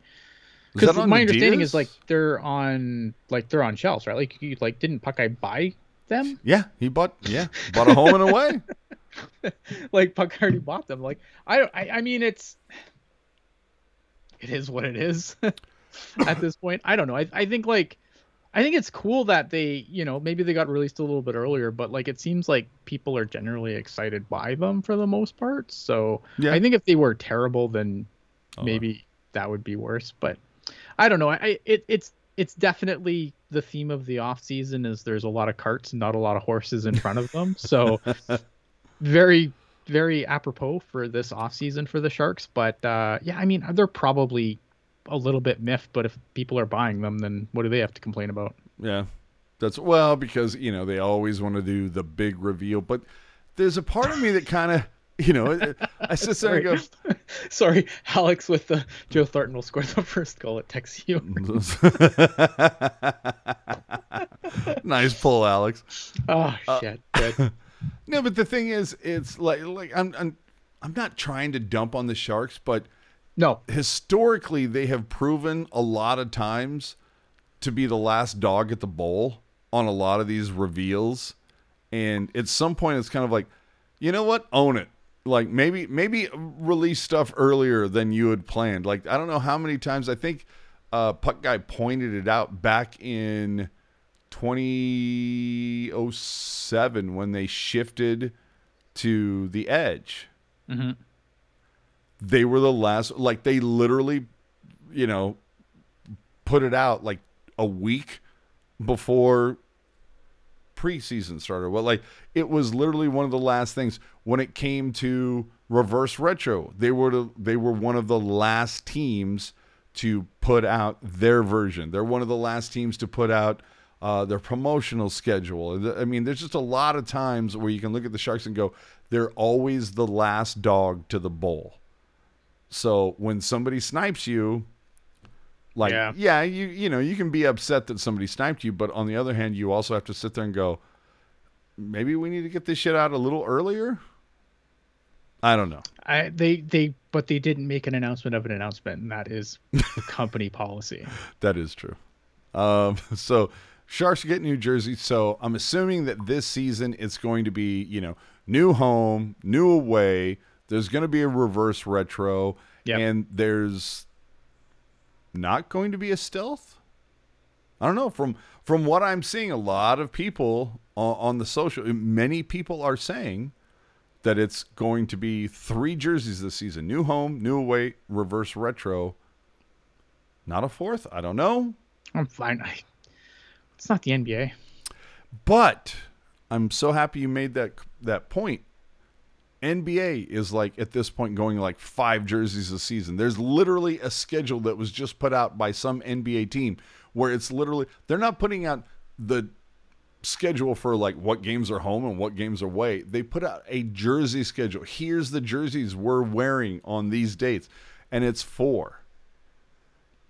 because my understanding is like they're on like they're on shelves, right? Like you like didn't Puckeye buy them? Yeah, he bought yeah bought a home and away. [laughs] like Puckeye already bought them. Like I don't. I, I mean, it's it is what it is [laughs] at this point. I don't know. I I think like. I think it's cool that they, you know, maybe they got released a little bit earlier, but like it seems like people are generally excited by them for the most part. So Yeah. I think if they were terrible, then Oh. maybe that would be worse. But I don't know. I it, it's it's definitely the theme of the off season is there's a lot of carts and not a lot of horses in front of them. [laughs] So very very apropos for this off season for the Sharks. But uh, yeah, I mean they're probably a little bit miffed, but if people are buying them, then what do they have to complain about? Yeah. That's well because you know they always want to do the big reveal, but there's a part of me that kind of [laughs] you know I [laughs] sit there and go, [laughs] Sorry, Alex with the Joe Thornton will score the first goal at Tex nice pull, Alex. Oh shit. Good. No, but the thing is, it's like like I'm I'm I'm not trying to dump on the Sharks, but No, historically they have proven a lot of times to be the last dog at the bowl on a lot of these reveals and at some point it's kind of like you know what own it like maybe maybe release stuff earlier than you had planned. Like i don't know how many times i think uh puck guy pointed it out back in 2007 when they shifted to the edge. They were the last like they literally you know put it out like a week before preseason started well like it was literally one of the last things. When it came to reverse retro they were the, they were one of the last teams to put out their version. They're one of the last teams to put out uh, their promotional schedule. I mean there's just a lot of times where you can look at the sharks and go they're always the last dog to the bowl. So when somebody snipes you, like yeah. Yeah. you you know, you can be upset that somebody sniped you, but on the other hand, you also have to sit there and go, maybe we need to get this shit out a little earlier. I don't know. I they they but they didn't make an announcement of an announcement, and that is [laughs] company policy. That is true. Um, [laughs] so Sharks get New Jersey. So I'm assuming that this season it's going to be, you know, new home, new away. There's going to be a reverse retro, Yep. and there's not going to be a stealth. I don't know. From from what I'm seeing, a lot of people on, on the social, many people are saying that it's going to be three jerseys this season: new home, new away, reverse retro. Not a fourth. I don't know. I'm fine. I, it's not the NBA. But I'm so happy you made that that point. NBA is like at this point going like five jerseys a season. There's literally a schedule that was just put out by some NBA team where it's literally they're not putting out the schedule for like what games are home and what games are away. They put out a jersey schedule. Here's the jerseys we're wearing on these dates, and it's four.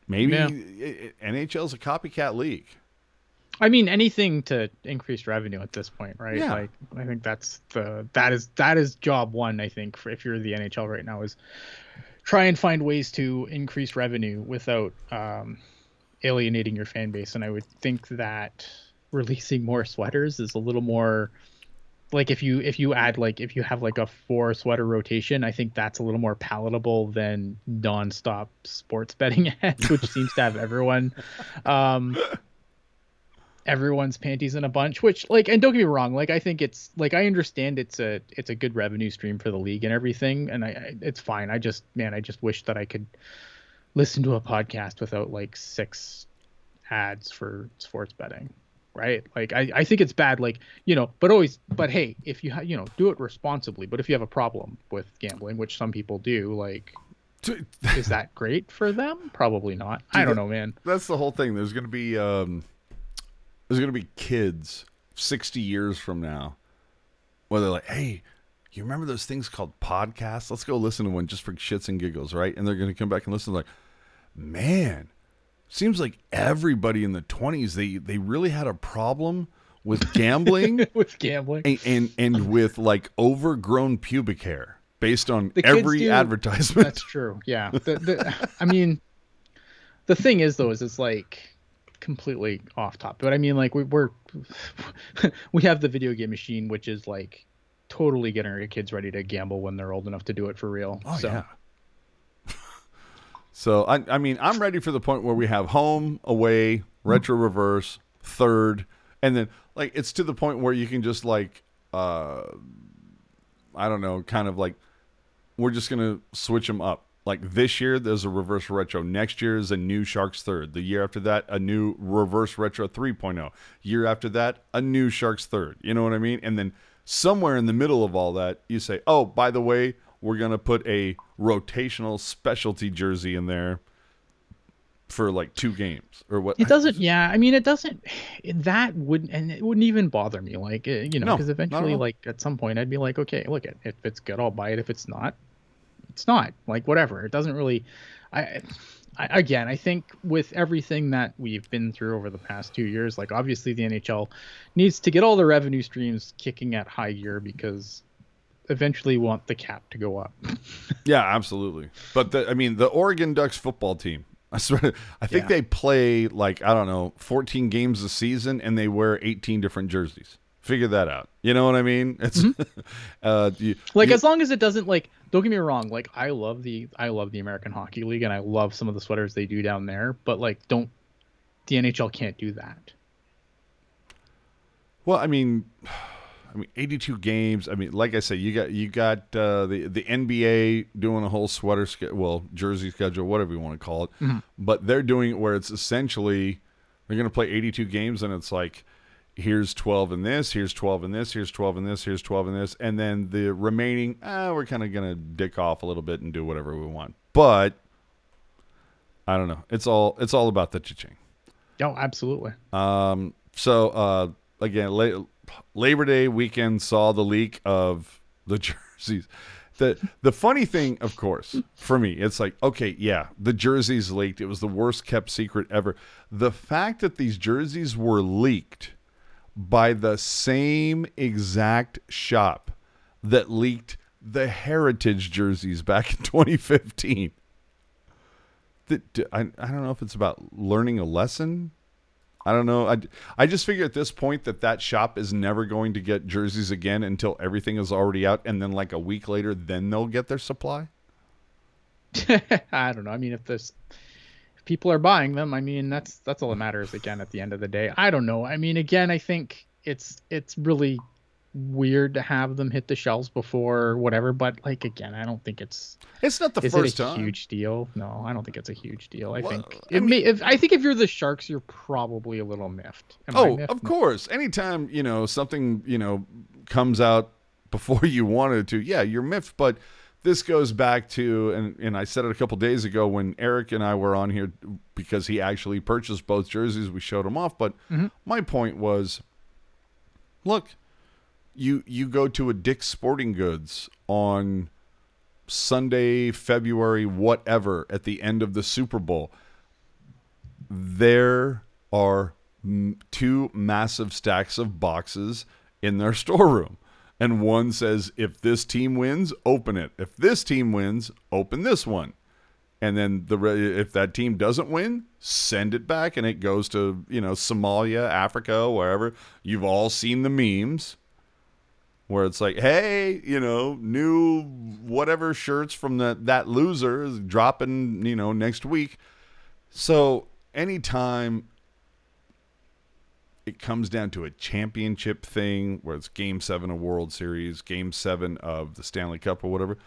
Maybe Yeah. NHL's a copycat league. I mean, anything to increase revenue at this point, right? Yeah. Like, I think that's the that is that is job one. I think for if you're the NHL right now is try and find ways to increase revenue without um, alienating your fan base. And I would think that releasing more sweaters is a little more like if you if you add like if you have like a four sweater rotation, I think that's a little more palatable than nonstop sports betting [laughs] ads, which seems to have everyone um everyone's panties in a bunch which like and don't get me wrong like i think it's like i understand it's a it's a good revenue stream for the league and everything and i, I it's fine. I just man i just wish that i could listen to a podcast without like six ads for sports betting right? Like i, I think it's bad like you know but always but hey if you ha- you know do it responsibly but if you have a problem with gambling which some people do like is that great for them? Probably not. I don't know man. That's the whole thing. There's going to be um, there's going to be kids 60 years from now where they're like, "Hey, you remember those things called podcasts? Let's go listen to one just for shits and giggles, right?" And they're going to come back and listen like, "Man, seems like everybody in the 20s they they really had a problem with gambling [laughs] with gambling and, and and with like overgrown pubic hair based on every do- advertisement." That's true. Yeah. The, the, I mean, the thing is, though, is it's like completely off top. But I mean, like we, we're [laughs] we have the video game machine, which is like totally getting our kids ready to gamble when they're old enough to do it for real. Oh so yeah. so I I mean I'm ready for the point where we have home, away, retro reverse, third, and then like it's to the point where you can just like uh I don't know, kind of like we're just gonna switch them up. Like this year, there's a reverse retro. Next year is a new Sharks third. The year after that, a new reverse retro 3.0. Year after that, a new Sharks third. You know what I mean? And then somewhere in the middle of all that, you say, oh, by the way, we're going to put a rotational specialty jersey in there for like two games or what. it doesn't. Yeah. I mean, it doesn't. That wouldn't, and it wouldn't even bother me. Like uh, you know, because at eventually, all. like at some point, I'd be like, okay, look at if it's good, I'll buy it. If it's not, it's not. Like whatever. It doesn't really. I, I again, I think with everything that we've been through over the past two years, like obviously the NHL needs to get all the revenue streams kicking at high gear because eventually want the cap to go up. [laughs] Yeah, absolutely. But the, I mean, the Oregon Ducks football team. I swear, I think Yeah. they play like I don't know, 14 games a season, and they wear 18 different jerseys. Figure that out. You know what I mean? It's [laughs] uh, you, Mm-hmm. like you- as long as it doesn't like don't get me wrong like i love the i love the american hockey league and i love some of the sweaters they do down there but like don't the nhl can't do that well, I mean, [sighs] I mean, 82 games. I mean, like I said, you got you got uh, the the NBA doing a whole sweater schedule, well, jersey schedule, whatever you want to call it. Mm-hmm. But they're doing it where it's essentially they're going to play 82 games, and it's like here's 12 in this, here's 12 in this, here's 12 in this, here's 12 in this, and then the remaining, ah, we're kind of going to dick off a little bit and do whatever we want. But I don't know. It's all it's all about the cha-ching. oh absolutely Um, so uh, again, la- Labor Day weekend saw the leak of the [laughs] jerseys. The the funny thing, of course, for me, it's like, okay, yeah, the jerseys leaked. It was the worst kept secret ever. The fact that these jerseys were leaked by the same exact shop that leaked the heritage jerseys back in [laughs] 2015. That- d- I, don't know if it's about learning a lesson I don't know. I, I just figure at this point that that shop is never going to get jerseys again until everything is already out, and then like a week later, then they'll get their supply. [laughs] i don't know i mean if if people are buying them i mean that's that's all that matters again at the end of the day i don't know i mean again i think it's it's really weird to have them hit the shelves before whatever but like again i don't think it's It's not the is first it a time. huge deal? No, I don't think it's a huge deal. I Well, think I it may. If, I think if you're the Sharks, you're probably a little miffed. Am Oh, miffed? of course. Anytime you know something you know comes out before [laughs] you wanted to, yeah, you're miffed. But this goes back to, and and I said it a couple days ago when Eric and I were on here because he actually purchased both jerseys. We showed him off, but mm-hmm. my point was, look, you you go to a Dick's Sporting Goods on Sunday, February, whatever, at the end of the Super Bowl, there are m- two massive stacks of boxes in their [laughs] storeroom. And one says, if this team wins, open it. If this team wins, open this one. And then the if that team doesn't win, send it back, and it goes to you know Somalia, Africa, wherever. You've all seen the memes where it's like, hey, you know, new whatever shirts from that that loser is dropping, you know, next week. So anytime it comes down to a championship thing where it's game seven of World Series, game seven of the Stanley Cup or whatever,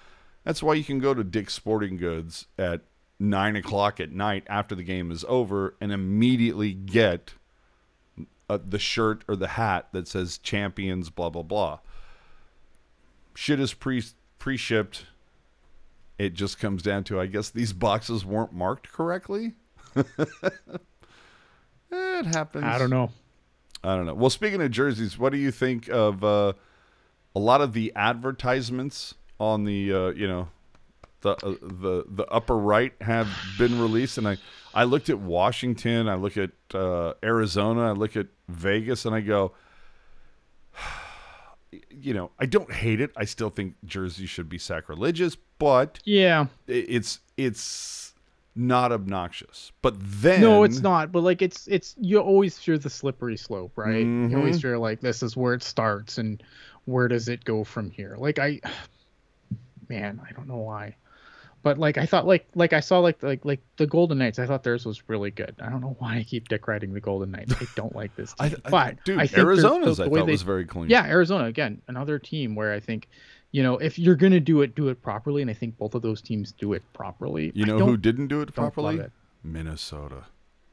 that's why you can go to Dick's Sporting Goods at nine o'clock at night after the game is over and immediately get uh, the shirt or the hat that says champions, blah, blah, blah. Shit is pre pre shipped. It just comes down to, I guess these boxes weren't marked correctly. [laughs] it happens. I don't know. I don't know. Well, speaking of jerseys, what do you think of uh, a lot of the advertisements on the uh, you know the uh, the the upper right have been released, and I I looked at Washington, I look at uh, Arizona, I look at Vegas, and I go, [sighs] you know, I don't hate it. I still think jerseys should be sacrilegious, but Yeah. it's it's not obnoxious. But then No, it's not. But like, it's it's you always fear the slippery slope, right? You Mm-hmm. always fear like this is where it starts and where does it go from here? Like I, [sighs] man, I don't know why, but like I thought, like like I saw like like like the Golden Knights. I thought theirs was really good. I don't know why I keep dick riding the Golden Knights. I don't like this [laughs] I, team, I, but dude, I think Arizona's the, I the way thought they, was very clean. yeah, Arizona again, another team where I think. You know, if you're gonna do it, do it properly, and I think both of those teams do it properly. You know who didn't do it properly? it. Minnesota.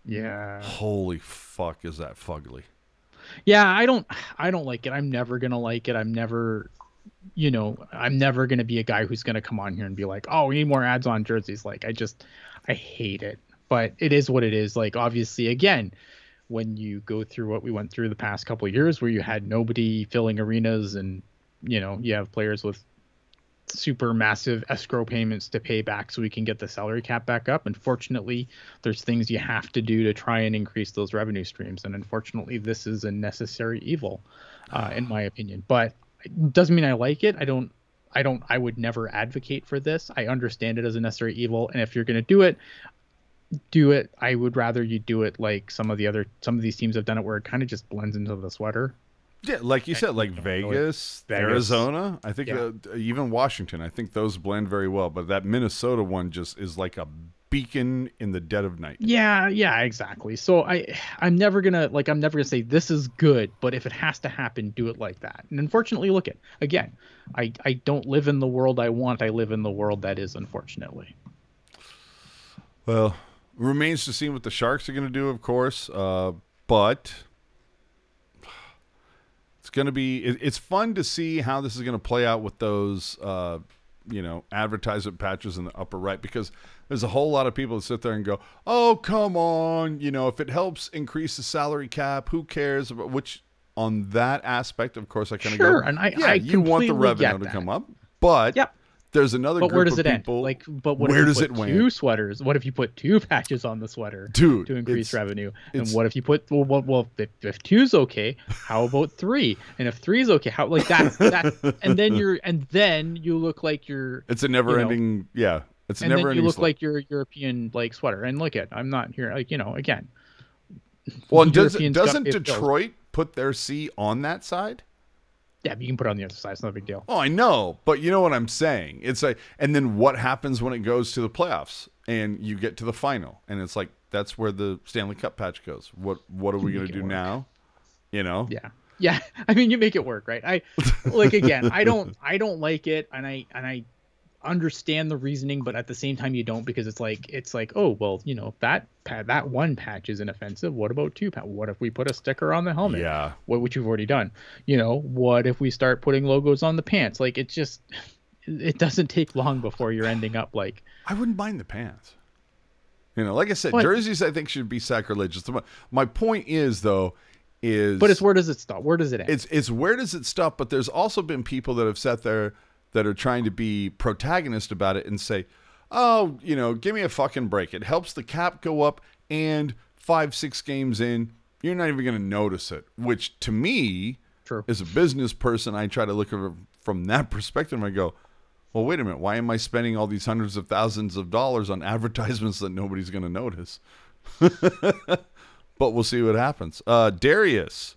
Yeah, Holy fuck, is that fugly? yeah i don't i don't like it i'm never gonna like it i'm never you know i'm never gonna be a guy who's gonna come on here and be like oh we need more ads on jerseys like i just i hate it but it is what it is like obviously again when you go through what we went through the past couple of years where you had nobody filling arenas and you know you have players with super massive escrow payments to pay back so we can get the salary cap back up. Unfortunately, there's things you have to do to try and increase those revenue streams, and unfortunately, this is a necessary evil, uh, in my opinion. But it doesn't mean I like it. I don't. I don't. I would never advocate for this. I understand it as a necessary evil, and if you're going to do it, do it. I would rather you do it like some of the other some of these teams have done it, where it kind of just blends into the sweater. Yeah, like you said, like. Vegas, Vegas. Arizona. I think Yeah. uh, even Washington. I think those blend very well. But that Minnesota one just is like a beacon in the dead of night. Yeah, yeah, exactly. So I I'm never gonna like I'm never gonna say this is good, but if it has to happen, do it like that. And unfortunately, look at again, I I don't live in the world I want. I live in the world that is, unfortunately. Well, remains to see what the Sharks are going to do, of course. Uh, but going to be it, it's fun to see how this is going to play out with those uh, you know advertisement patches in the upper right because there's a whole lot of people that sit there and go, "Oh, come on, you know, if it helps increase the salary cap, who cares?" About which on that aspect, of course, I kind of Sure, go, and I- yeah, I you want the revenue to come up, but Yep. There's another But group where does of it end? Like, but what where if you does put it land? two sweaters? What if you put two [laughs] patches on the sweater, Dude, to increase revenue? And what if you put well, well, well if, if two's okay, how about three? And if three's okay, how like that's that? [laughs] And then you're and then you look like you're It's a never-ending, yeah. It's a and then you look slog. like your European like sweater. And look at, I'm not here, like you know, again. Well, and does, doesn't. Detroit put their C on that side? Yeah, but you can put it on the other side. It's not a big deal. Oh, I know, but you know what I'm saying. It's like, and then what happens when it goes to the playoffs and you get to the final, and it's like that's where the Stanley Cup patch goes. What What are we going to do work. now? You know? Yeah, yeah. [laughs] I mean, you make it work, right? I like again. I don't. I don't like it, and I and I understand the reasoning, but at the same time, you don't because it's like it's like oh well, you know that pa- that one patch isn't offensive. What about two patch? What if we put a sticker on the helmet? Yeah. What which you've already done. You know, what if we start putting logos on the pants? Like it just. It doesn't take long before you're ending up like I wouldn't mind the pants. You know, like I said, But- jerseys I think should be sacrilegious. My, my point is though, is But it's where does it stop? Where does it end? it's it's where does it stop? But there's also been people that have sat there that are trying to be protagonist about it and say, "Oh, you know, give me a fucking break. It helps the cap go up, and five six games in, you're not even going to notice it." Which to me, True. as a business person, I try to look at it from that perspective. and I go, "Well, wait a minute. Why am I spending all these hundreds of thousands of dollars on [laughs] advertisements that nobody's going to notice?" [laughs] but we'll see what happens. Uh, Darius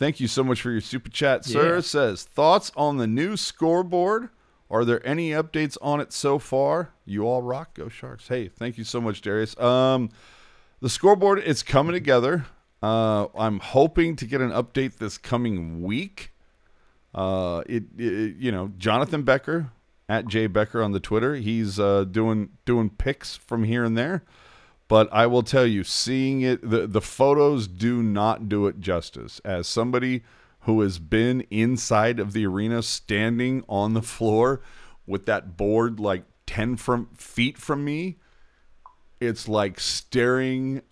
Thank you so much for your super chat, sir. Yeah. Says thoughts on the new scoreboard. Are there any updates on it so far? You all rock, go Sharks. Hey, thank you so much, Darius. Um, the scoreboard is coming together. Uh, I'm hoping to get an update this coming week. Uh, it, it you know Jonathan Becker at Jay Becker on the Twitter. He's uh, doing doing picks from here and there. But I will tell you, seeing it, the, the photos do not do it justice. As somebody who has been inside of the arena, standing on the floor with that board like 10 from feet from me, it's like staring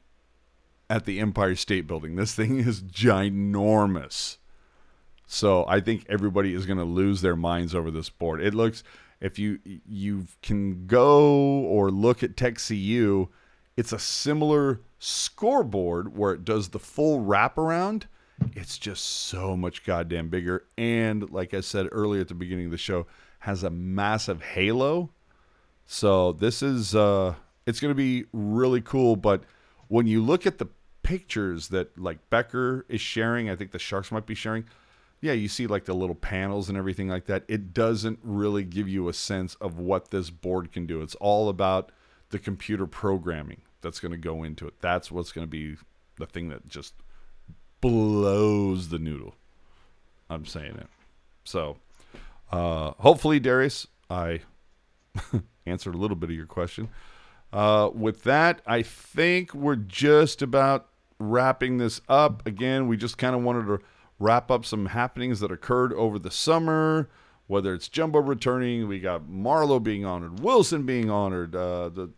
at the Empire State Building. This thing [laughs] is ginormous. So I think everybody is going to lose their minds over this board. It looks if you you can go or look at TechCU, it's a similar scoreboard where it does the full wraparound. It's just so much goddamn bigger, and like I said earlier at the beginning of the show, has a massive halo. So this is uh, it's going to be really cool. But when you look at the pictures that like Becker is sharing, I think the Sharks might be sharing. Yeah, you see like the little panels and everything like that. It doesn't really give you a sense of what this board can do. It's all about the computer programming that's going to go into it. That's what's going to be the thing that just blows the noodle. I'm saying it. So, uh, hopefully, Darius, I [laughs] answered a little bit of your question. Uh, with that, I think we're just about wrapping this up. Again, we just kind of wanted to wrap up some happenings that occurred over the summer. Whether it's Jumbo returning, we got Marleau being honored, Wilson being honored, uh, the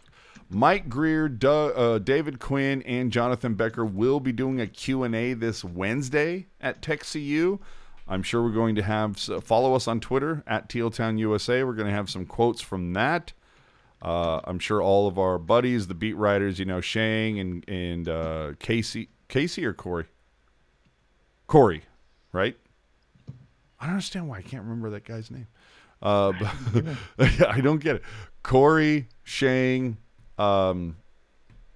Mike Grier, Doug, uh, David Quinn, and Jonathan Becker will be doing a Q&A this Wednesday at TechCU. I'm sure we're going to have follow us on Twitter at Tealtown USA. We're going to have some quotes from that. Uh, I'm sure all of our buddies, the beat writers, you know, Shang and and uh, Casey, Casey or Corey, Corey, right? I don't understand why I can't remember that guy's name. Uh, [laughs] but [laughs] I don't get it. Corey, Shang, um,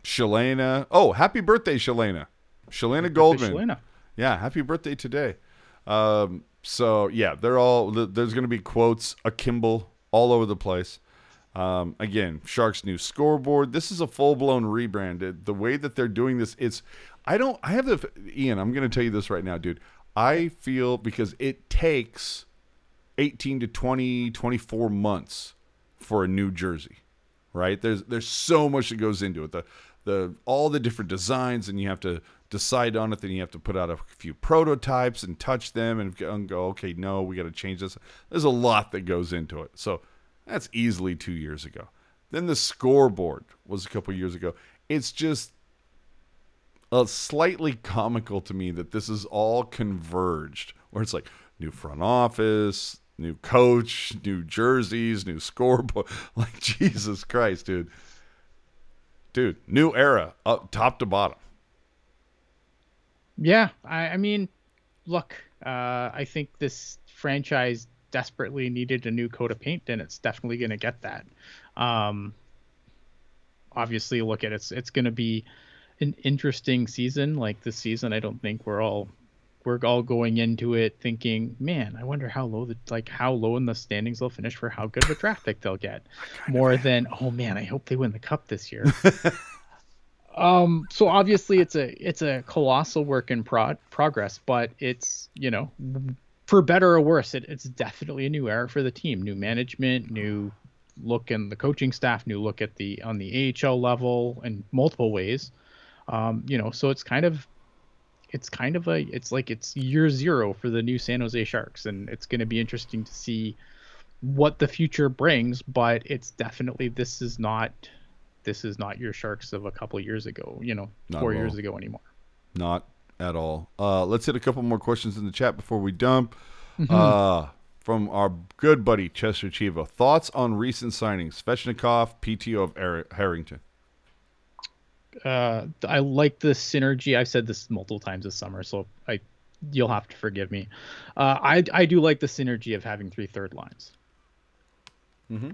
Shalana. Oh, happy birthday, Shalana. Shalana Goldman. Shalana. Yeah, happy birthday today. Um, so yeah, they're all. There's going to be quotes a akimbo all over the place. Um, again, Sharks new scoreboard. This is a full blown rebrand. It- The way that they're doing this, it's. I don't. I have the Ian. I'm going to tell you this right now, dude. I feel because it takes 18 to 20, 24 months for a new jersey right? There's there's so much that goes into it. The the all the different designs, and you have to decide on it. Then you have to put out a few prototypes and touch them, and go, okay, no, we got to change this. There's a lot that goes into it. So that's easily two years ago. Then the scoreboard was a couple years ago. It's just uh, slightly comical to me that this is all converged, where it's like new front office, new coach, new jerseys, new scoreboard. [laughs] Like Jesus Christ, dude, dude, new era, up top to bottom. Yeah, I, I mean, look, uh, I think this franchise desperately needed a new coat of paint, and it's definitely going to get that. Um, obviously, look at it's it's going to be an interesting season. Like this season, I don't think we're all we're all going into it thinking, man, I wonder how low the like how low in the standings they'll finish for how good of a draft pick they'll get, [laughs] more than oh man, I hope they win the cup this year. [laughs] um so obviously it's a it's a colossal work in prod progress but it's you know for better or worse it, it's definitely a new era for the team. New management new look in the coaching staff new look at the on the AHL level in multiple ways. Um you know so it's kind of it's kind of a it's like it's year zero for the new San Jose Sharks and it's going to be interesting to see what the future brings but it's definitely this is not this is not your Sharks of a couple years ago, you know, Not four years ago anymore. Not at all. Uh, let's hit a couple more questions in the chat before we dump. Uh, from our good buddy Chester Chiva, thoughts on recent signings? Svechnikov, PTO of Har- Harrington. Uh, I like the synergy. I've said this multiple times this summer, so I you'll have to forgive me. Uh, I I do like the synergy of having three third lines. Mm-hmm.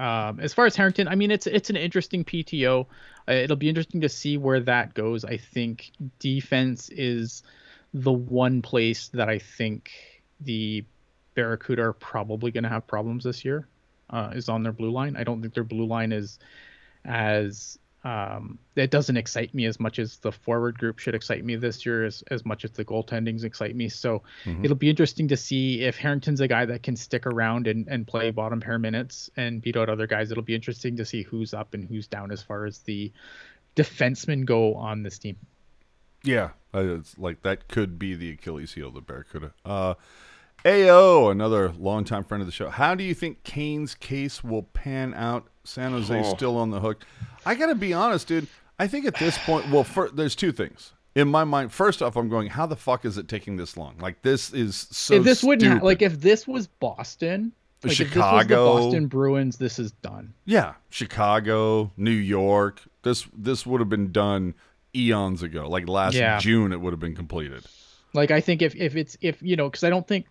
Um, as far as Harrington, I mean, it's it's an interesting PTO. Uh, it'll be interesting to see where that goes. I think defense is the one place that I think the Barracuda are probably going to have problems this year uh, is on their blue line. I don't think their blue line is as um, it doesn't excite me as much as the forward group should excite me this year, as, as much as the goaltendings excite me. So it'll be interesting to see if Harrington's a guy that can stick around and, and play bottom pair minutes and beat out other guys. It'll be interesting to see who's up and who's down as far as the defensemen go on this team. Yeah, it's like that could be the Achilles heel the Barracuda. Uh, AO, another longtime friend of the show. How do you think Kane's case will pan out? San Jose Oh. still on the hook. I got to be honest, dude. I think at this point, well, fir- there's two things in my mind. First off, I'm going, how the fuck is it taking this long? Like this is so. if this wouldn't ha- like if this was Boston, like if this was the Chicago. Boston Bruins, this is done. Yeah, Chicago, New York. This this would have been done eons ago. Like last Yeah. June, it would have been completed. Like I think if if it's if you know because I don't think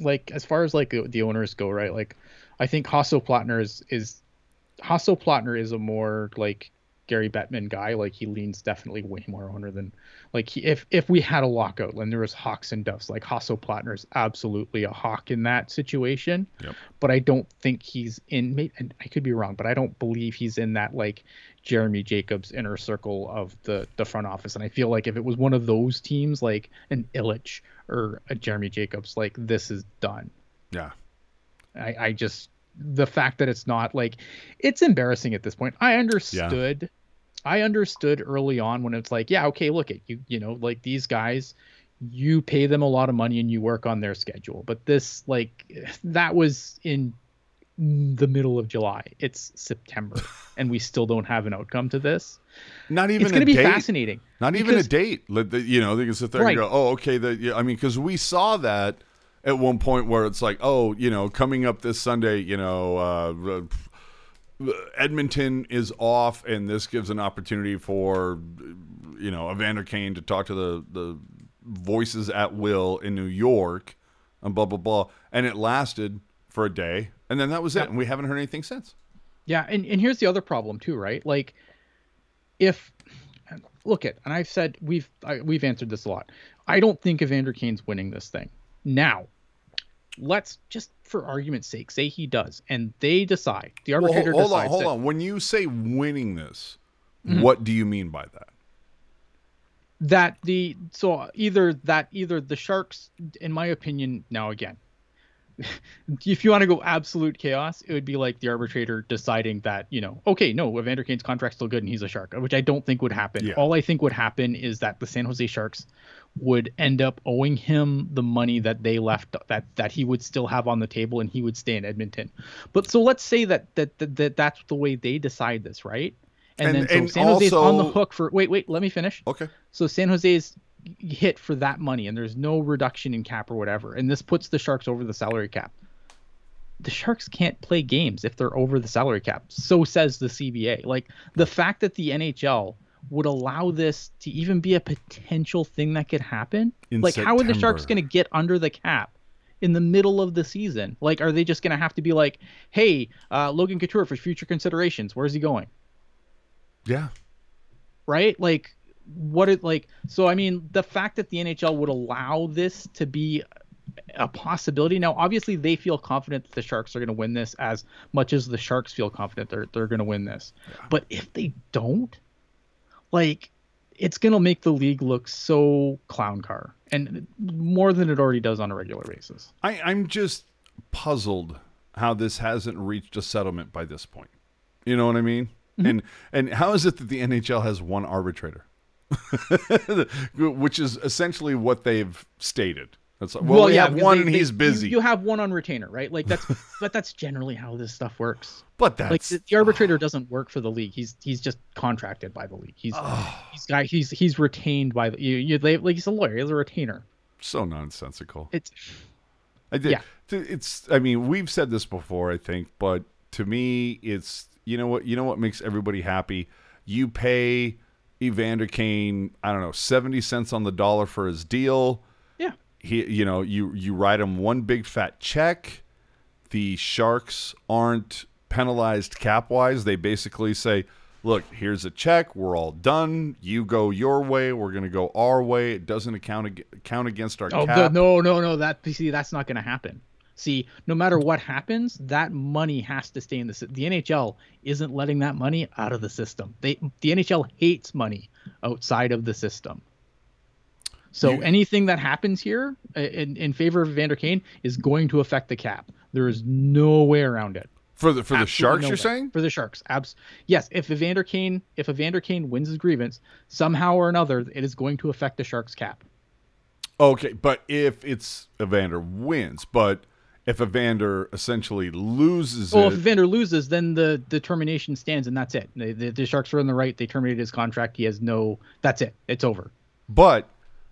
like as far as like the, the owners go right like I think Hasso Plattner is is Hasso Plattner is a more like Gary Bettman guy like he leans definitely way more owner than like he, if if we had a lockout and there was hawks and doves like Hasso Plattner is absolutely a hawk in that situation Yep. but I don't think he's in and I could be wrong but I don't believe he's in that like Jeremy Jacobs inner circle of the the front office and I feel like if it was one of those teams like an Ilitch or a Jeremy Jacobs like this is done Yeah. I, I just the fact that it's not like it's embarrassing at this point. I understood I understood early on when it's like, yeah, okay, look at you, you know, like these guys, you pay them a lot of money and you work on their schedule. But this like [laughs] that was in the middle of July. It's September [laughs] and we still don't have an outcome to this. Not even it's going to be date. fascinating. Not even a date. You know, they can sit there Right. and go, "Oh, okay." The, yeah, I mean, because we saw that at one point where it's like, "Oh, you know, coming up this Sunday, you know, uh, Edmonton is off, and this gives an opportunity for, you know, Evander Kane to talk to the the voices at will in New York, and blah blah blah." And it lasted for a day, and then that was it, and we haven't heard anything since. Yeah, and, and here's the other problem too, right? Like, if look at, and I've said we've I, we've answered this a lot. I don't think Evander Kane's winning this thing. Now, let's just for argument's sake say he does, and they decide the Well, arbitrator hold, hold on, hold on. When you say winning this, Mm-hmm. what do you mean by that? that the so either that either the sharks in my opinion now again [laughs] if you want to go absolute chaos it would be like the arbitrator deciding that you know okay no evander kane's contract's still good and he's a shark which i don't think would happen Yeah. all i think would happen is that the san jose sharks would end up owing him the money that they left that that he would still have on the table and he would stay in edmonton but so let's say that that that, that that's the way they decide this right and, And- then so and san jose's on the hook for wait wait let me finish Okay. so San Jose's hit for that money, and there's no reduction in cap or whatever, and this puts the Sharks over the salary cap. The Sharks can't play games if they're over the salary cap. So says the CBA. Like the fact that the NHL would allow this to even be a potential thing that could happen. In like how are the Sharks going to get under the cap? In the middle of the season, like, are they just going to have to be like, "Hey, uh, Logan Couture for future considerations. Where's he going?" Yeah. right? Like what it like so I mean the fact that the NHL would allow this to be a possibility now obviously they feel confident that the Sharks are going to win this as much as the Sharks feel confident they're they're going to win this. But if they don't like it's going to make the league look so clown car and more than it already does on a regular basis. I, I'm just puzzled how this hasn't reached a settlement by this point. You know what I mean? Mm-hmm. And and how is it that the NHL has one arbitrator? [laughs] Which is essentially what they've stated. That's like, well, we have one they- and he's you- busy. You, have one on retainer, right? Like that's [laughs] but that's generally how this stuff works. but that's like the, the arbitrator [sighs] doesn't work for the league. He's he's just contracted by the league. He's ah. he's guy he's he's retained by the you, you they, like he's a lawyer. He's a retainer. so nonsensical. It's I did. Yeah. It's. I mean, we've said this before, I think, but to me, it's. You know what? You know what makes everybody happy? You pay Evander Kane. I don't know, seventy cents on the dollar for his deal. He, you know, you you write him one big fat check. The Sharks aren't penalized cap wise. They basically say, look, here's a check. We're all done. You go your way. We're going to go our way. It doesn't account count against our Oh cap. no, no, no. That see, that's not going to happen. See, no matter what happens, that money has to stay in the. The NHL isn't letting that money out of the system. They, the NHL hates money outside of the system. So You- anything that happens here uh, in, in favor of Evander Kane is going to affect the cap. There is no way around it. For the for the Sharks, no you're way. saying? for the Sharks. Abs- yes, if Evander Kane if Evander Kane wins his grievance somehow or another, it is going to affect the Sharks cap. Okay, but if it's Evander wins, but if Evander essentially loses Well, it, if Evander loses, then the the termination stands, and that's it. The, the, the Sharks are in the right. They terminated his contract. He has no. That's it. It's over. but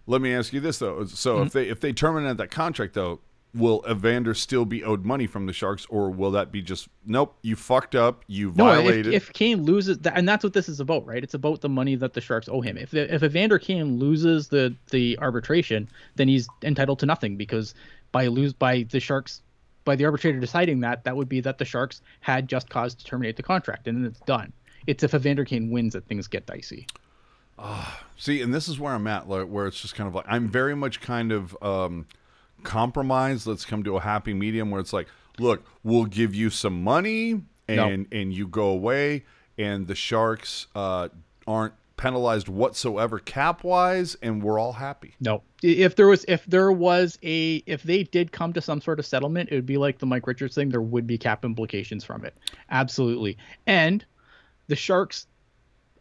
let me ask you this though: so Mm-hmm. if they if they terminate that contract though, will Evander still be owed money from the Sharks, or will that be just nope? You fucked up. You No, violated. if, if Kane loses, that, and that's what this is about, right? It's about the money that the Sharks owe him. If if Evander Kane loses the the arbitration, then he's entitled to nothing because by lose by the Sharks, by the arbitrator deciding that, that would be that the Sharks had just cause to terminate the contract, and then it's done. It's if Evander Kane wins that things get dicey. See, and this is where I'm at, like, where it's just kind of like I'm very much kind of um, compromised. Let's come to a happy medium where it's like, look, we'll give you some money and and you go away, and the Sharks uh, aren't penalized whatsoever cap wise, and we're all happy. No. If there was if there was a if they did come to some sort of settlement, it would be like the Mike Richards thing. There would be cap implications from it. Absolutely. And the Sharks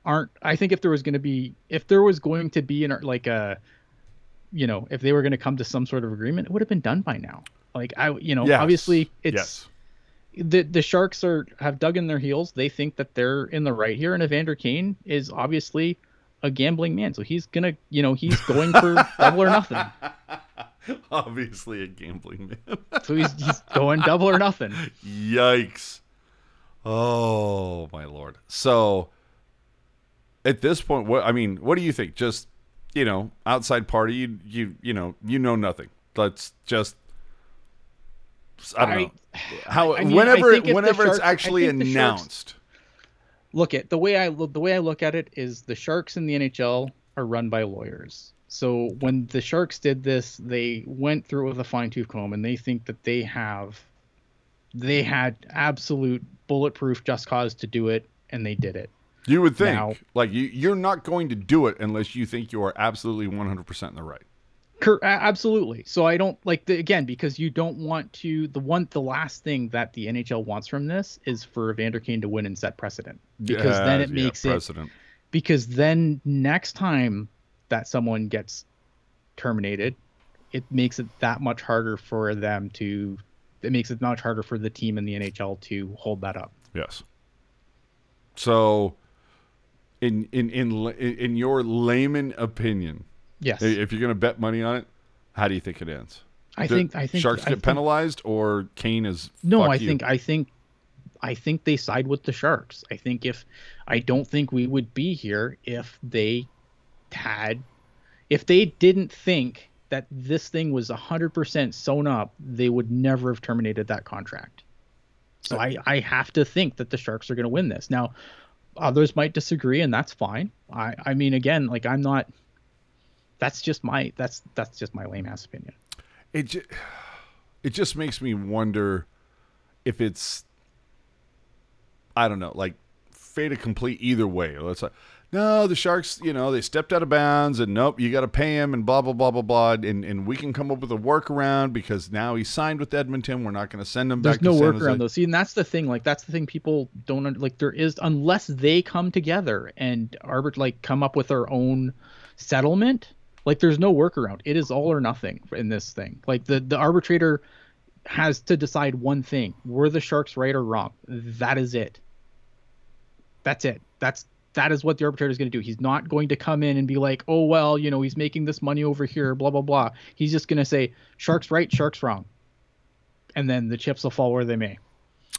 aren't I think if there was going to be if there was going to be an like a you know, if they were going to come to some sort of agreement, it would have been done by now. Like I you know, Yes. obviously it's yes. the the Sharks are have dug in their heels. They think that they're in the right here, and Evander Kane is obviously a gambling man, so he's gonna, you know, he's going for [laughs] double or nothing. [laughs] Obviously, a gambling man. [laughs] So he's he's going double or nothing. Yikes. Oh my lord. So at this point what I mean, what do you think? Just you know, outside party, you you you know, you know nothing. Let's just I don't I- know. How I mean, whenever I think if the whenever it's Sharks- I actually the Sharks- announced. Look at the way I look. The way I look at it is the Sharks in the NHL are run by lawyers. So when the Sharks did this, they went through it with a fine tooth comb, and they think that they have, they had absolute bulletproof just cause to do it, and they did it. You would think Now- like you you're not going to do it unless you think you are absolutely 100% in the right. Cur- absolutely. So I don't like the, again because you don't want to the one the last thing that the NHL wants from this is for Evander Kane to win and set precedent because then it yeah, makes it precedent. because then next time that someone gets terminated, it makes it that much harder for them to it makes it much harder for the team in the NHL to hold that up. Yes. So, in in in in your layman opinion, Yes. if you're going to bet money on it, how do you think it ends? I Do think I think Sharks get think- penalized or Kane is No, I you? think I think I think they side with the Sharks. I think if I don't think we would be here if they had if they didn't think that this thing was 100% sewn up, they would never have terminated that contract. So uh, I I have to think that the Sharks are going to win this. Now, others might disagree and that's fine. I I mean again, like I'm not that's just my that's that's just my lame ass opinion. it ju- it just makes me wonder if it's I don't know, like fate complete either way. Let's no, the Sharks, you know, they stepped out of bounds, and nope, you got to pay him, and blah blah blah blah blah, and and we can come up with a workaround because now he's signed with Edmonton. We're not going to send him There's back. There's no workaround though. See, and that's the thing. Like that's the thing people don't like. There is unless they come together and arbit like come up with their own settlement. Like there's no workaround. It is all or nothing in this thing. Like the the arbitrator has to decide one thing: were the Sharks right or wrong? That is it. That's it. That's that is what the arbitrator is going to do. He's not going to come in and be like, "Oh well, you know, he's making this money over here, blah blah blah." He's just going to say, "Sharks right, Sharks wrong," and then the chips will fall where they may.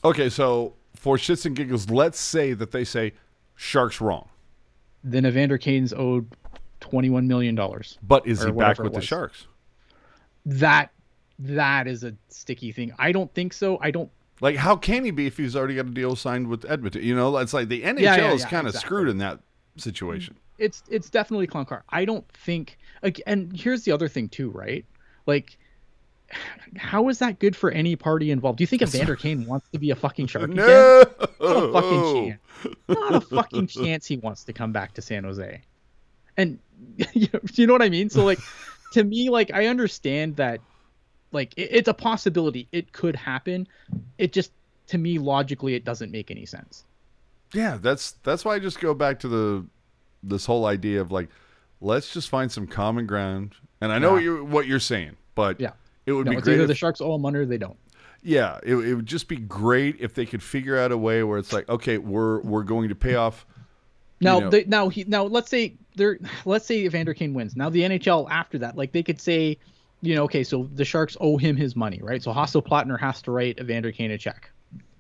Okay, so for shits and giggles, let's say that they say Sharks wrong, Then Evander Kane's owed twenty-one million dollars. but is he back with the. Sharks? That that is a sticky thing. I don't think so. I don't. Like, how can he be if he's already got a deal signed with Edmonton? You know, it's like the NHL yeah, is yeah, kind of exactly. screwed in that situation. it's it's definitely clown car. I don't think. Like, and here's the other thing too, right? Like, how is that good for any party involved? Do you think [laughs] Evander Kane wants to be a fucking shark again? No, Not a fucking chance. Not a fucking [laughs] chance he wants to come back to San Jose. And you [laughs] know, you know what I mean? So like, to me, like I understand that, like it, it's a possibility. It could happen. It just to me logically it doesn't make any sense. Yeah, that's that's why I just go back to the this whole idea of like, let's just find some common ground. And I know Yeah. what you're what you're saying, but Yeah. it would No, be great. either if- the Sharks owe him money or they don't. yeah, it, it would just be great if they could figure out a way where it's like, okay, we're we're going to pay off. Now, know- they, now he now let's say they're let's say Evander Kane wins. Now the NHL after that, like they could say, you know, okay, so the Sharks owe him his money, right? So Hasso Plattner has to write Evander Kane a check.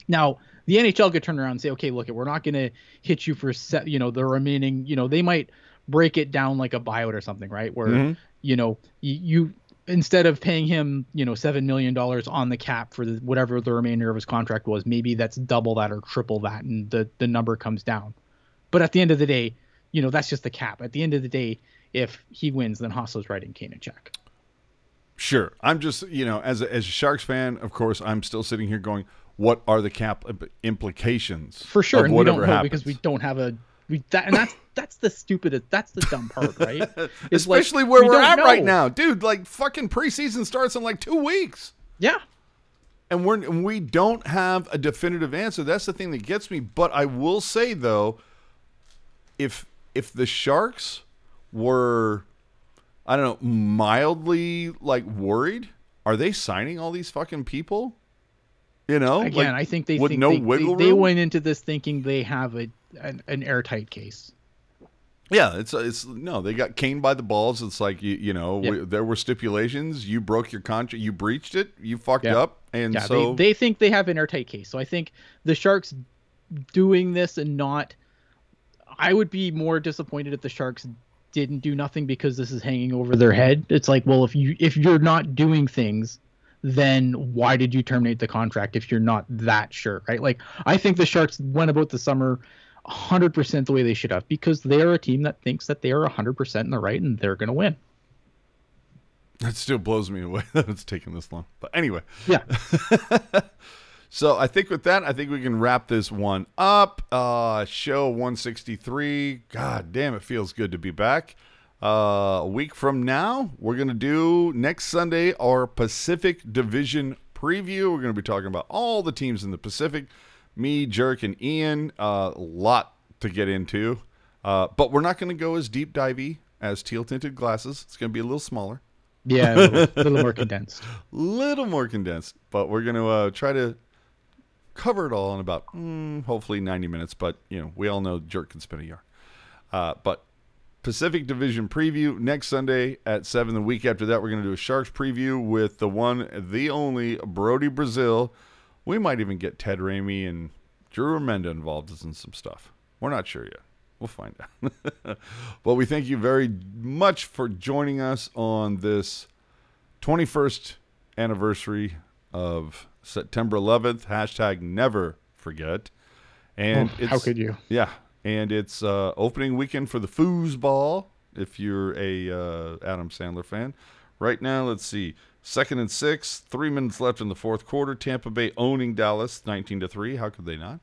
Now the NHL could turn around and say, okay, look, we're not going to hit you for set, you know, the remaining, you know, they might break it down like a buyout or something, right? Where Mhm. you know you, you instead of paying him, you know, seven million dollars on the cap for the, whatever the remainder of his contract was, maybe that's double that or triple that, and the the number comes down. But at the end of the day, you know, that's just the cap. At the end of the day, if he wins, then Hasso's writing Kane a check. Sure, I'm just you know as a, as a Sharks fan, of course, I'm still sitting here going, what are the cap implications For sure, of and we whatever don't know happens? because we don't have a we that and that's that's the stupidest that's the dumb part, right? [laughs] It's like, Especially where we we're at right now, dude. Like fucking preseason starts in like two weeks. Yeah. and we're and we don't have a definitive answer. That's the thing that gets me. But I will say though, if if the Sharks were, I don't know, mildly like worried, are they signing all these fucking people? You know, Again, Like, I think they with think no they, wiggle they, they went into this thinking they have a an, an airtight case. Yeah, it's it's no, they got caned by the balls. It's like you you know, Yeah. we, there were stipulations. You broke your contract. You breached it. You fucked Yeah. up, and Yeah, so they, they think they have an airtight case. So I think the Sharks doing this and not I would be more disappointed if the Sharks didn't do nothing because this is hanging over their head. It's like, well, if you if you're not doing things, then why did you terminate the contract if you're not that sure, right? Like I think the Sharks went about the summer 100% the way they should have because they are a team that thinks that they are 100% in the right and they're going to win. That still blows me away [laughs] that it's taken this long. But anyway, Yeah. [laughs] so I think with that, I think we can wrap this one up. Uh, show 163. God damn, it feels good to be back. Uh, a week from now, we're going to do next Sunday our Pacific Division preview. We're going to be talking about all the teams in the Pacific. Me, Jerk, and Ian. A lot to get into. Uh, but we're not going to go as deep divey as teal tinted glasses. It's going to be a little smaller Yeah, a little, little more [laughs] condensed. A little more condensed, but we're going to uh, try to cover it all in about mm, hopefully 90 minutes. But you know, we all know jerk can spin a yarn. Uh, but Pacific Division preview next Sunday at seven. The week after that, we're going to do a Sharks preview with the one, the only Brodie Brazil. We might even get Ted Ramey and Drew Remenda involved in some stuff. We're not sure yet. We'll find out. [laughs] but we thank you very much for joining us on this 21st anniversary of September 11th. Hashtag never forget. And Oh, it's, how could you? Yeah. And it's uh, opening weekend for the foosball if you're a uh, Adam Sandler fan. Right now, let's see. Second and six, three minutes left in the fourth quarter. Tampa Bay owning Dallas 19 to 3. How could they not?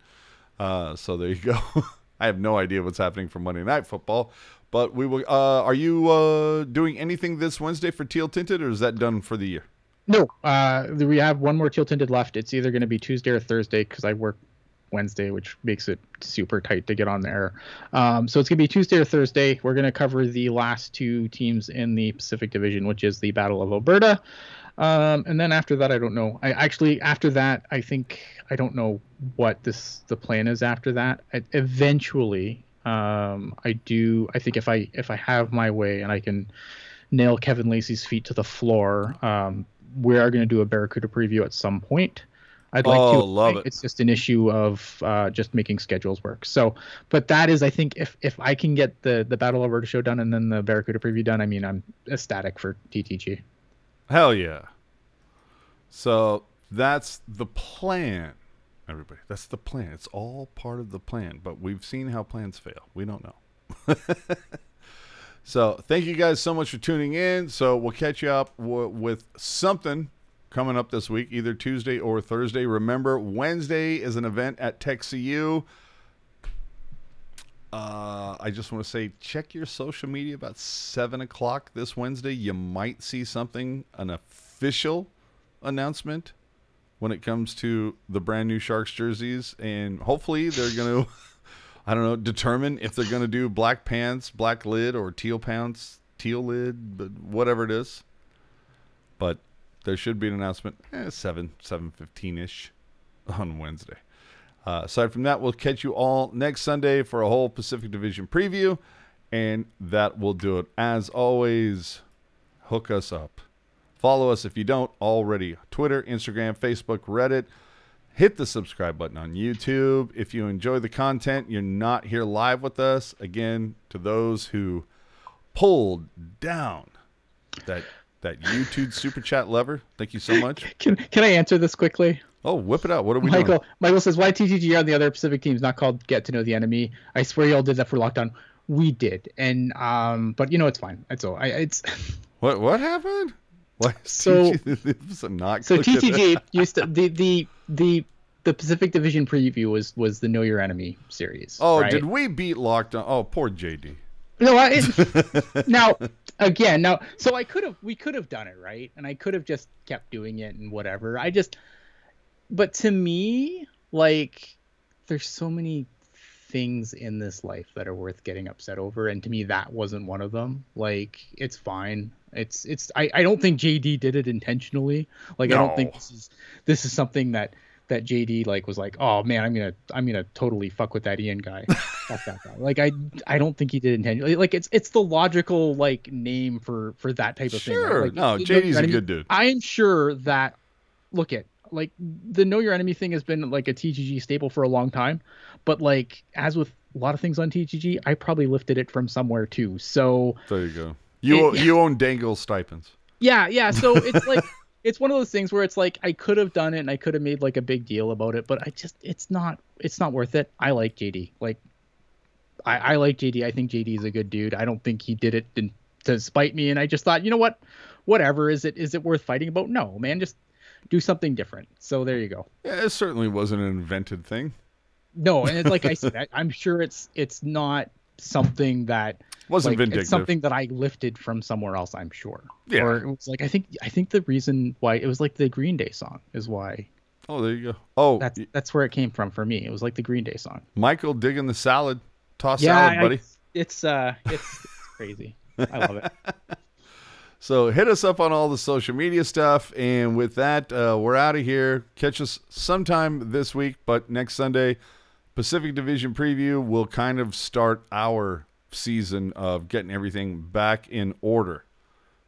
Uh, so there you go. [laughs] I have no idea what's happening for Monday Night Football, but we will. Uh, are you uh, doing anything this Wednesday for Teal Tinted, or is that done for the year? No, uh, we have one more teal tinted left. It's either going to be Tuesday or Thursday because I work Wednesday, which makes it super tight to get on there. Um, so it's going to be Tuesday or Thursday. We're going to cover the last two teams in the Pacific Division, which is the Battle of Alberta. Um, and then after that, I don't know. I actually after that, I think I don't know what this the plan is after that. I, eventually, um, I do. I think if I if I have my way and I can nail Kevin Lacey's feet to the floor, um, we are going to do a Barracuda preview at some point. I'd like Oh, to. love it. It's just an issue of uh, just making schedules work. So, but that is, I think, if if I can get the the Battle of Alberta show done and then the Barracuda preview done, I mean, I'm ecstatic for TTG. Hell yeah. So that's the plan. everybody. That's the plan. It's all part of the plan. But we've seen how plans fail. We don't know. [laughs] so thank you guys so much for tuning in. So we'll catch you up w- with something coming up this week, either Tuesday or Thursday. Remember, Wednesday is an event at TechCU. Uh, I just want to say, check your social media about seven o'clock this Wednesday. You might see something, an official announcement when it comes to the brand new Sharks jerseys, and hopefully they're going to, I don't know, determine if they're going to do black pants, black lid, or teal pants, teal lid, but whatever it is. But there should be an announcement, eh, seven, seven fifteen ish, on Wednesday. Uh, aside from that, we'll catch you all next Sunday for a whole Pacific Division preview, and that will do it. As always, hook us up. Follow us if you don't already Twitter, Instagram, Facebook, Reddit. Hit the subscribe button on YouTube. If you enjoy the content, you're not here live with us. Again, to those who pulled down that that YouTube super chat lever, thank you so much. [laughs] Can can I answer this quickly? Oh, whip it out. What are we Michael doing? Michael says why TTG on the other Pacific teams not called Get to Know the Enemy. I swear y'all did that for lockdown. We did, and um, but you know it's fine. It's all. I, it's What what happened? What? So- [laughs] not so. TTG [laughs] used to the the the the Pacific Division preview was was the Know Your Enemy series. Oh, right? did we beat lockdown? Oh, poor JD. No, I, it, [laughs] now again, now so I could have we could have done it right, and I could have just kept doing it and whatever. I just, but to me, like, there's so many things in this life that are worth getting upset over, and to me, that wasn't one of them. Like, it's fine. It's it's I, I don't think JD did it intentionally. Like I don't think this is this is something that that JD like was like, oh man, I'm gonna I'm gonna totally fuck with that Ian guy. [laughs] fuck that guy. Like I I don't think he did intentionally. Like it's it's the logical like name for for that type of thing. right? Sure. Like, No, JD's a good dude. I'm sure that look at like the know your enemy thing has been like a TGG staple for a long time, but like as with a lot of things on TGG, I probably lifted it from somewhere too. So There you go. You It- you own Dangle stipends. yeah, yeah. So it's [laughs] like it's one of those things where it's like I could have done it and I could have made like a big deal about it, but I just it's not it's not worth it. I like JD. Like I, I like JD. I think JD is a good dude. I don't think he did it in, to spite me, and I just thought, you know what, whatever. Is it is it worth fighting about? No, man. Just do something different. So there you go. Yeah, it certainly wasn't an invented thing. No, and it's like I said, [laughs] I, I'm sure it's it's not something that Wasn't like, vindictive. It's something that I lifted from somewhere else. I'm sure. Yeah. Or it was like I think I think the reason why it was like the Green Day song is why Oh, there you go. Oh, that's that's where it came from for me. It was like the Green Day song. Michael digging the salad. Toss yeah, salad, I- buddy. it's uh it's, it's crazy. I love it. [laughs] So hit us up on all the social media stuff. And with that, uh, we're out of here. Catch us sometime this week, but next Sunday, Pacific Division preview will kind of start our season of getting everything back in order.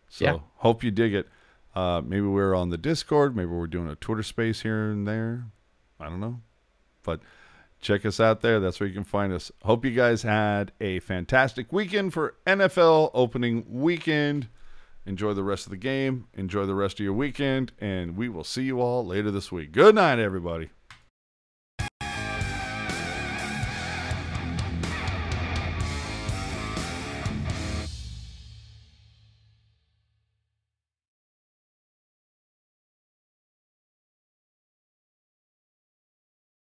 So Yeah. hope you dig it. Uh, maybe we're on the Discord. Maybe we're doing a Twitter space here and there. I don't know. But check us out there. That's where you can find us. Hope you guys had a fantastic weekend for NFL opening weekend. Enjoy the rest of the game. Enjoy the rest of your weekend. And we will see you all later this week. Good night, everybody.